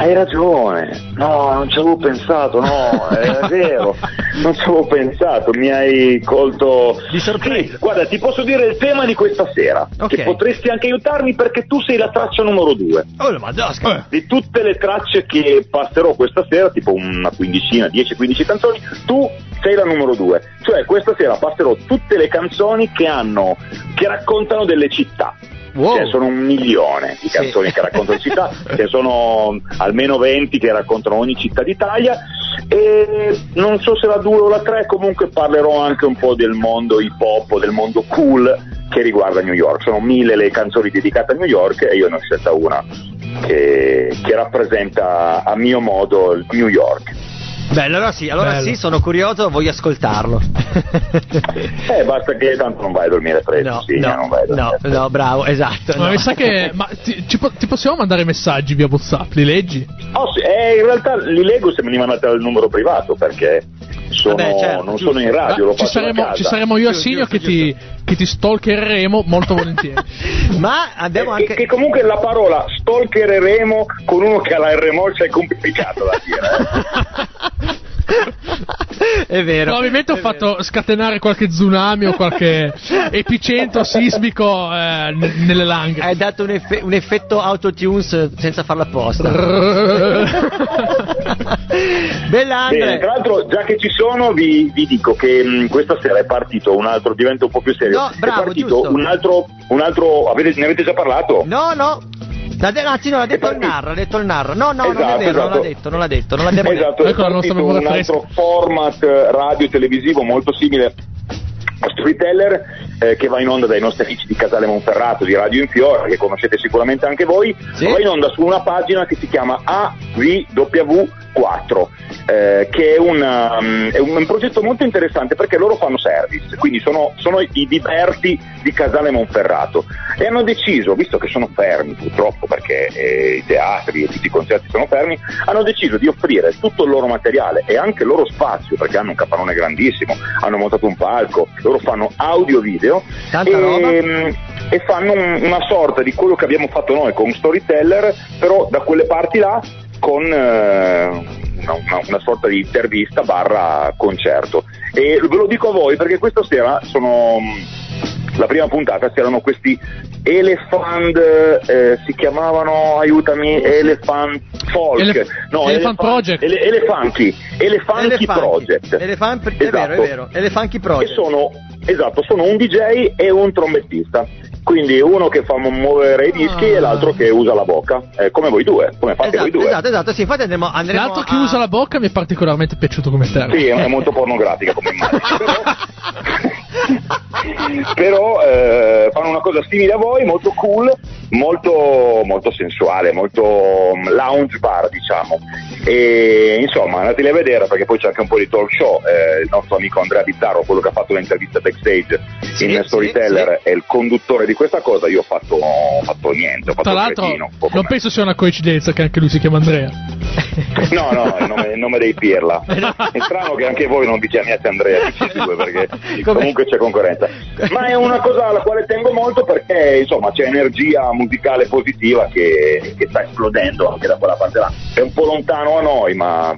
Hai ragione, no, non ci avevo pensato, no, è vero, non ci avevo pensato, mi hai colto Di sorpresa. Sì, guarda, ti posso dire il tema di questa sera, Ok. che potresti anche aiutarmi perché tu sei la traccia numero due. Oh, ma dosca. Di tutte le tracce che passerò questa sera, tipo una quindicina, 10-15 canzoni, tu sei la numero due. Cioè questa sera passerò tutte le canzoni che hanno, che raccontano delle città. Wow. Cioè, sono un milione di Sì. canzoni che raccontano città, ce ne sono almeno 20 che raccontano ogni città d'Italia e non so se la 2 o la 3 comunque parlerò anche un po' del mondo hip hop, del mondo cool che riguarda New York. Sono mille le canzoni dedicate a New York e io ne ho scelta una che, che rappresenta a mio modo il New York. Bello, allora sì, allora Bello. sì, sono curioso, voglio ascoltarlo. Eh, basta che tanto non vai a dormire presto, no, sì, no, non vai a dormire no, no, bravo, esatto. Ma no. mi sa che. Ma ti, ci ti possiamo mandare messaggi via WhatsApp? Li leggi? Oh, sì, eh, in realtà li leggo se me li mandate al numero privato perché sono, Vabbè, certo, non giusto. sono in radio, lo ci, faccio saremo, ci saremo io e Giusto, Signo giusto, che ti, che ti stalkereremo molto volentieri. Ma abbiamo Eh, che, anche... che comunque la parola stalkereremo con uno che ha la R mossa è complicato da dire. eh. è vero. Probabilmente ho vero. fatto scatenare qualche tsunami o qualche epicentro sismico eh, n- nelle langhe. Hai dato un, effe- un effetto autotunes senza farlo apposta. Bella Bene, Andre. tra l'altro già che ci sono vi, vi dico che mh, questa sera è partito un altro, diventa un po' più serio, No, bravo, è partito giusto. un altro, un altro avete- ne avete già parlato? No, no. L'ha de- anzi, no, l'ha detto il narro, ha detto il narro. No, no, non è Esatto, vero, non l'ha esatto. detto, non l'ha detto, non l'abbiamo detto. Esatto, Ecco la nostra partito un altro format eh, radio televisivo molto simile a Storyteller eh, che va in onda dai nostri amici di Casale Monferrato di Radio Infiore che conoscete sicuramente anche voi Sì. va in onda su una pagina che si chiama AVW4 eh, che è, una, um, è un, un progetto molto interessante perché loro fanno service quindi sono, sono i liberti di Casale Monferrato. E hanno deciso, visto che sono fermi purtroppo perché eh, i teatri e tutti i concerti sono fermi, hanno deciso di offrire tutto il loro materiale e anche il loro spazio perché hanno un capannone grandissimo, hanno montato un palco, loro fanno audio-video Tanta e, e fanno un- una sorta di quello che abbiamo fatto noi con Storyteller, però da quelle parti là con eh, una, una- una sorta di intervista barra concerto. E ve lo dico a voi perché questa sera sono, la prima puntata c'erano questi elephant, eh, si chiamavano, aiutami, elephant folk, Elef- Elephant Project. ele- elefanti, elefanti Elefanti. project. Elefant- è vero, è Esatto. vero. Elefanchi Project. E sono, esatto, sono un DJ e un trombettista. Quindi uno che fa mu- muovere i dischi e l'altro che usa la bocca, eh, come voi due, come fate Esatto, voi due. esatto, esatto, sì, infatti andremo, andremo L'altro che a- usa la bocca mi è particolarmente piaciuto come termine. Sì, è molto pornografica come immagine. Però eh, fanno una cosa simile a voi, molto cool, molto, molto sensuale, molto mm, lounge bar diciamo. E insomma andateli a vedere perché poi c'è anche un po' di talk show. Eh, il nostro amico Andrea Bizzarro, quello che ha fatto l'intervista backstage in Storyteller, è il conduttore di questa cosa. Io ho fatto, ho fatto niente, ho fatto Tra l'altro, cretino. non penso sia una coincidenza che anche lui si chiama Andrea. No, no, il nome, il nome dei Pirla. È strano che anche voi non vi chiamiate Andrea, perché comunque c'è concorrenza. Ma è una cosa alla quale tengo molto perché insomma c'è energia musicale positiva che, che sta esplodendo anche da quella parte là. È un po' lontano a noi, ma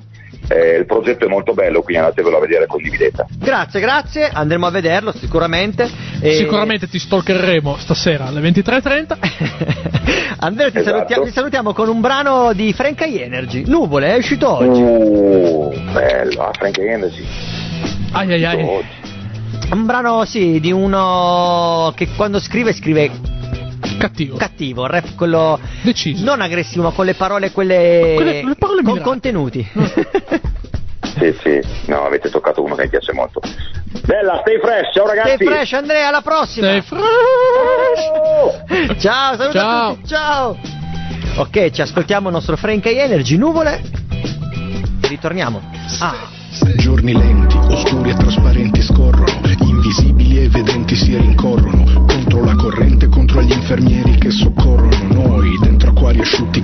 eh, il progetto è molto bello, quindi andatevelo a vedere condividete. Grazie, grazie, andremo a vederlo sicuramente. E- Sicuramente ti stalkeremo stasera alle 23.30. Andrea, ti, Esatto. salutiamo, ti salutiamo con un brano di Frank High Energy. Nuvole, è uscito oggi. Uh, bello, ah, Frank Energy. Ai ai ai. Un brano, sì, di uno che quando scrive scrive cattivo. Cattivo, rap quello Deciso. non aggressivo, ma con le parole quelle, Quelle- le parole con mirate. contenuti. Sì, sì, no, avete toccato uno che mi piace molto. Bella, stay fresh, ciao ragazzi. Stay fresh Andrea, alla prossima. Stay fresh. Ciao, saluta Ciao. a tutti. Ciao. Ok, ci ascoltiamo il nostro Frank Energy, nuvole. Ritorniamo. Ah. Giorni lenti, oscuri e trasparenti scorrono, invisibili e vedenti si rincorrono, contro la corrente, contro gli infermieri che soccorrono noi, dentro acquari asciutti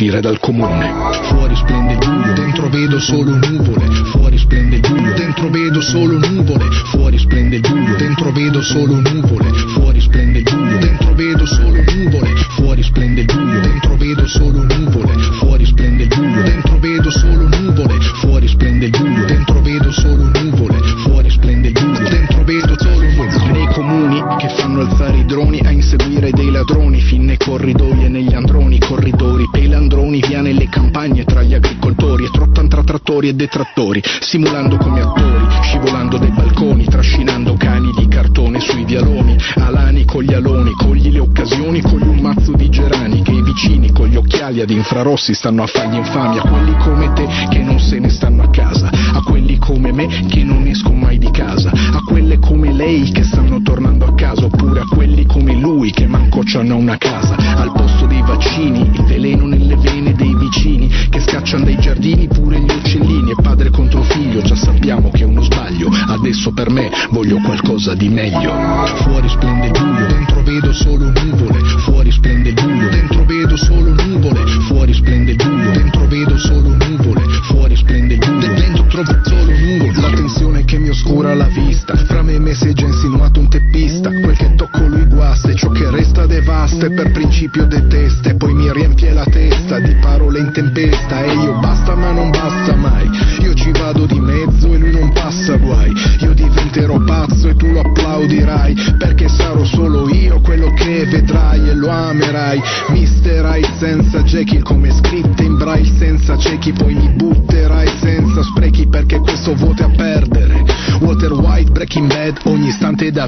uscire dal comune, fuori splende buio, dentro vedo solo nuvole, fuori splende buio, dentro vedo solo nuvole, fuori splende buio, dentro vedo solo nuvole, fuori splende buio, dentro vedo solo nuvole, fuori splende buio, dentro vedo solo nuvole, simulando come attori, scivolando dai balconi, trascinando cani di cartone sui vialoni, alani con gli aloni, cogli le occasioni, cogli un mazzo di gerani che i vicini con gli occhiali ad infrarossi stanno a fargli infami, a quelli come te che non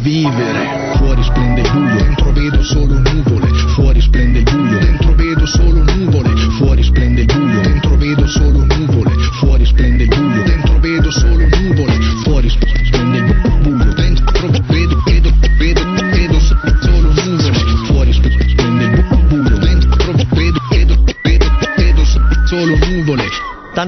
vive.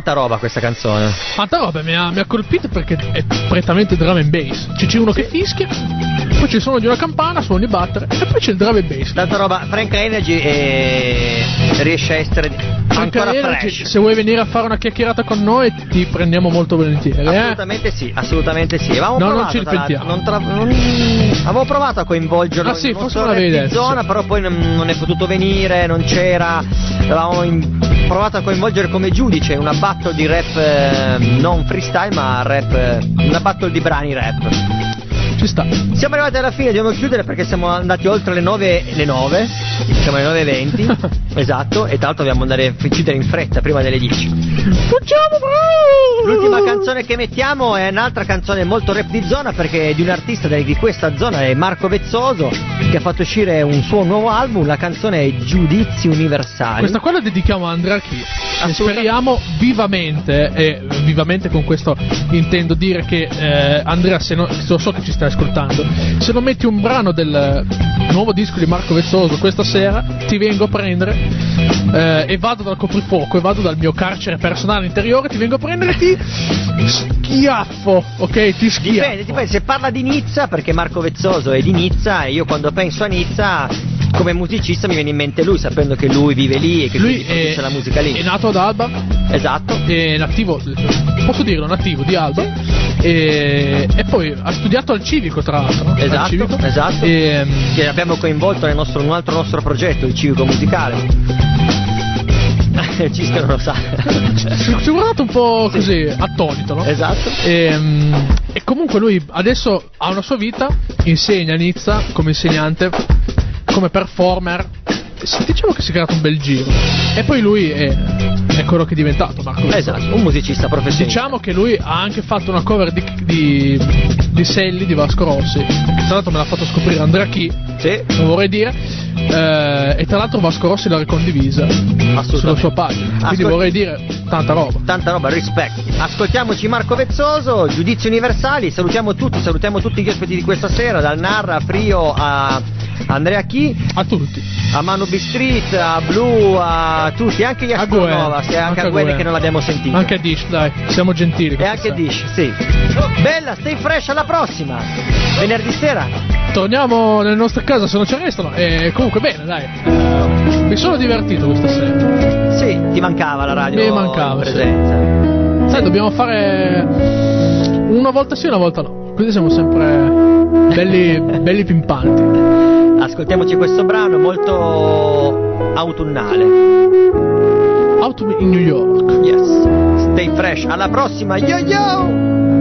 Tanta roba questa canzone. Tanta roba mi ha, mi ha colpito perché è prettamente drum and bass. C'è c'è uno che fischia, poi c'è il suono di una campana, suoni battere, e poi c'è il drum and bass. Tanta roba. Frank Energy eh, riesce a essere Anche ancora Energy, fresh. se vuoi venire a fare una chiacchierata con noi, ti prendiamo molto volentieri. Eh? Assolutamente sì, assolutamente sì. Avevamo No, non provato, ci tra l'altro, ripetiamo. non tra- non- Avevo provato a coinvolgerlo Ah, sì, in forse zona, però poi non, non è potuto venire, non c'era. Avevamo in- provato a coinvolgere come giudice una battle di rap eh, non freestyle, ma rap, eh, una battle di brani rap. Ci sta. Siamo arrivati alla fine, dobbiamo chiudere perché siamo andati oltre le 9 le 9. Siamo alle 9.20. esatto, e tra l'altro dobbiamo andare a chiudere in fretta prima delle 10. L'ultima canzone che mettiamo è un'altra canzone molto rap di zona perché è di un artista di questa zona è Marco Vezzoso che ha fatto uscire un suo nuovo album, la canzone è Giudizi Universali. Questa qua la dedichiamo a Andrea Chi speriamo vivamente, e vivamente con questo intendo dire che eh, Andrea, se non, so, so che ci stai ascoltando, se non metti un brano del nuovo disco di Marco Vezzoso questa sera, ti vengo a prendere eh, e vado dal coprifuoco e vado dal mio carcere personale interiore, ti vengo a prendere e ti schiaffo, ok? Ti schiaffo. Dipende, dipende, se parla di Nizza, perché Marco Vezzoso è di Nizza e io quando penso a Nizza come musicista mi viene in mente lui, sapendo che lui vive lì e che Lui produce la musica lì. è nato ad Alba. Esatto. È nativo, posso dirlo, nativo di Alba. E, e poi ha studiato al civico, tra l'altro. Esatto, civico. esatto. E, che abbiamo coinvolto nel nostro, un altro nostro progetto, il civico musicale. Cisco non lo sa. ci ci ho guardato un po' così, attonito, no? Esatto. E, mm, e comunque lui adesso ha una sua vita, insegna a Nizza come insegnante, come performer. Si- Diciamo che si è creato un bel giro. E poi lui è, è quello che è diventato, Marco. Esatto, un musicista professionista. Diciamo che lui ha anche fatto una cover di, di, di Selli di Vasco Rossi. Che tra l'altro me l'ha fatto scoprire Andrea Chi. Non vorrei dire. Eh, e tra l'altro Vasco Rossi l'ha ricondivisa sulla sua pagina. Quindi Ascolt- vorrei dire tanta roba. Tanta roba, rispetto. Ascoltiamoci Marco Vezzoso, giudizi universali, salutiamo tutti, salutiamo tutti gli ospiti di questa sera, dal Narra a Frio a Andrea Chi. A tutti. A Manu B Street, a Blu, a tutti, anche gli Astronova, se anche a Gwen che non l'abbiamo sentito. Anche a Dish, dai, siamo gentili. E anche Dish, sì. Bella, stay fresh, alla prossima. Venerdì sera. Torniamo nelle nostre case se non ci arrestano. E comunque bene, dai. Eh, mi sono divertito questa sera. Sì, ti mancava la radio Mi mancava, in sì. presenza. Sai, dobbiamo fare una volta sì, una volta no. Così siamo sempre belli, belli pimpanti. Ascoltiamoci questo brano molto autunnale. Autumn in New York. Yes. Stay fresh, alla prossima. Yo yo!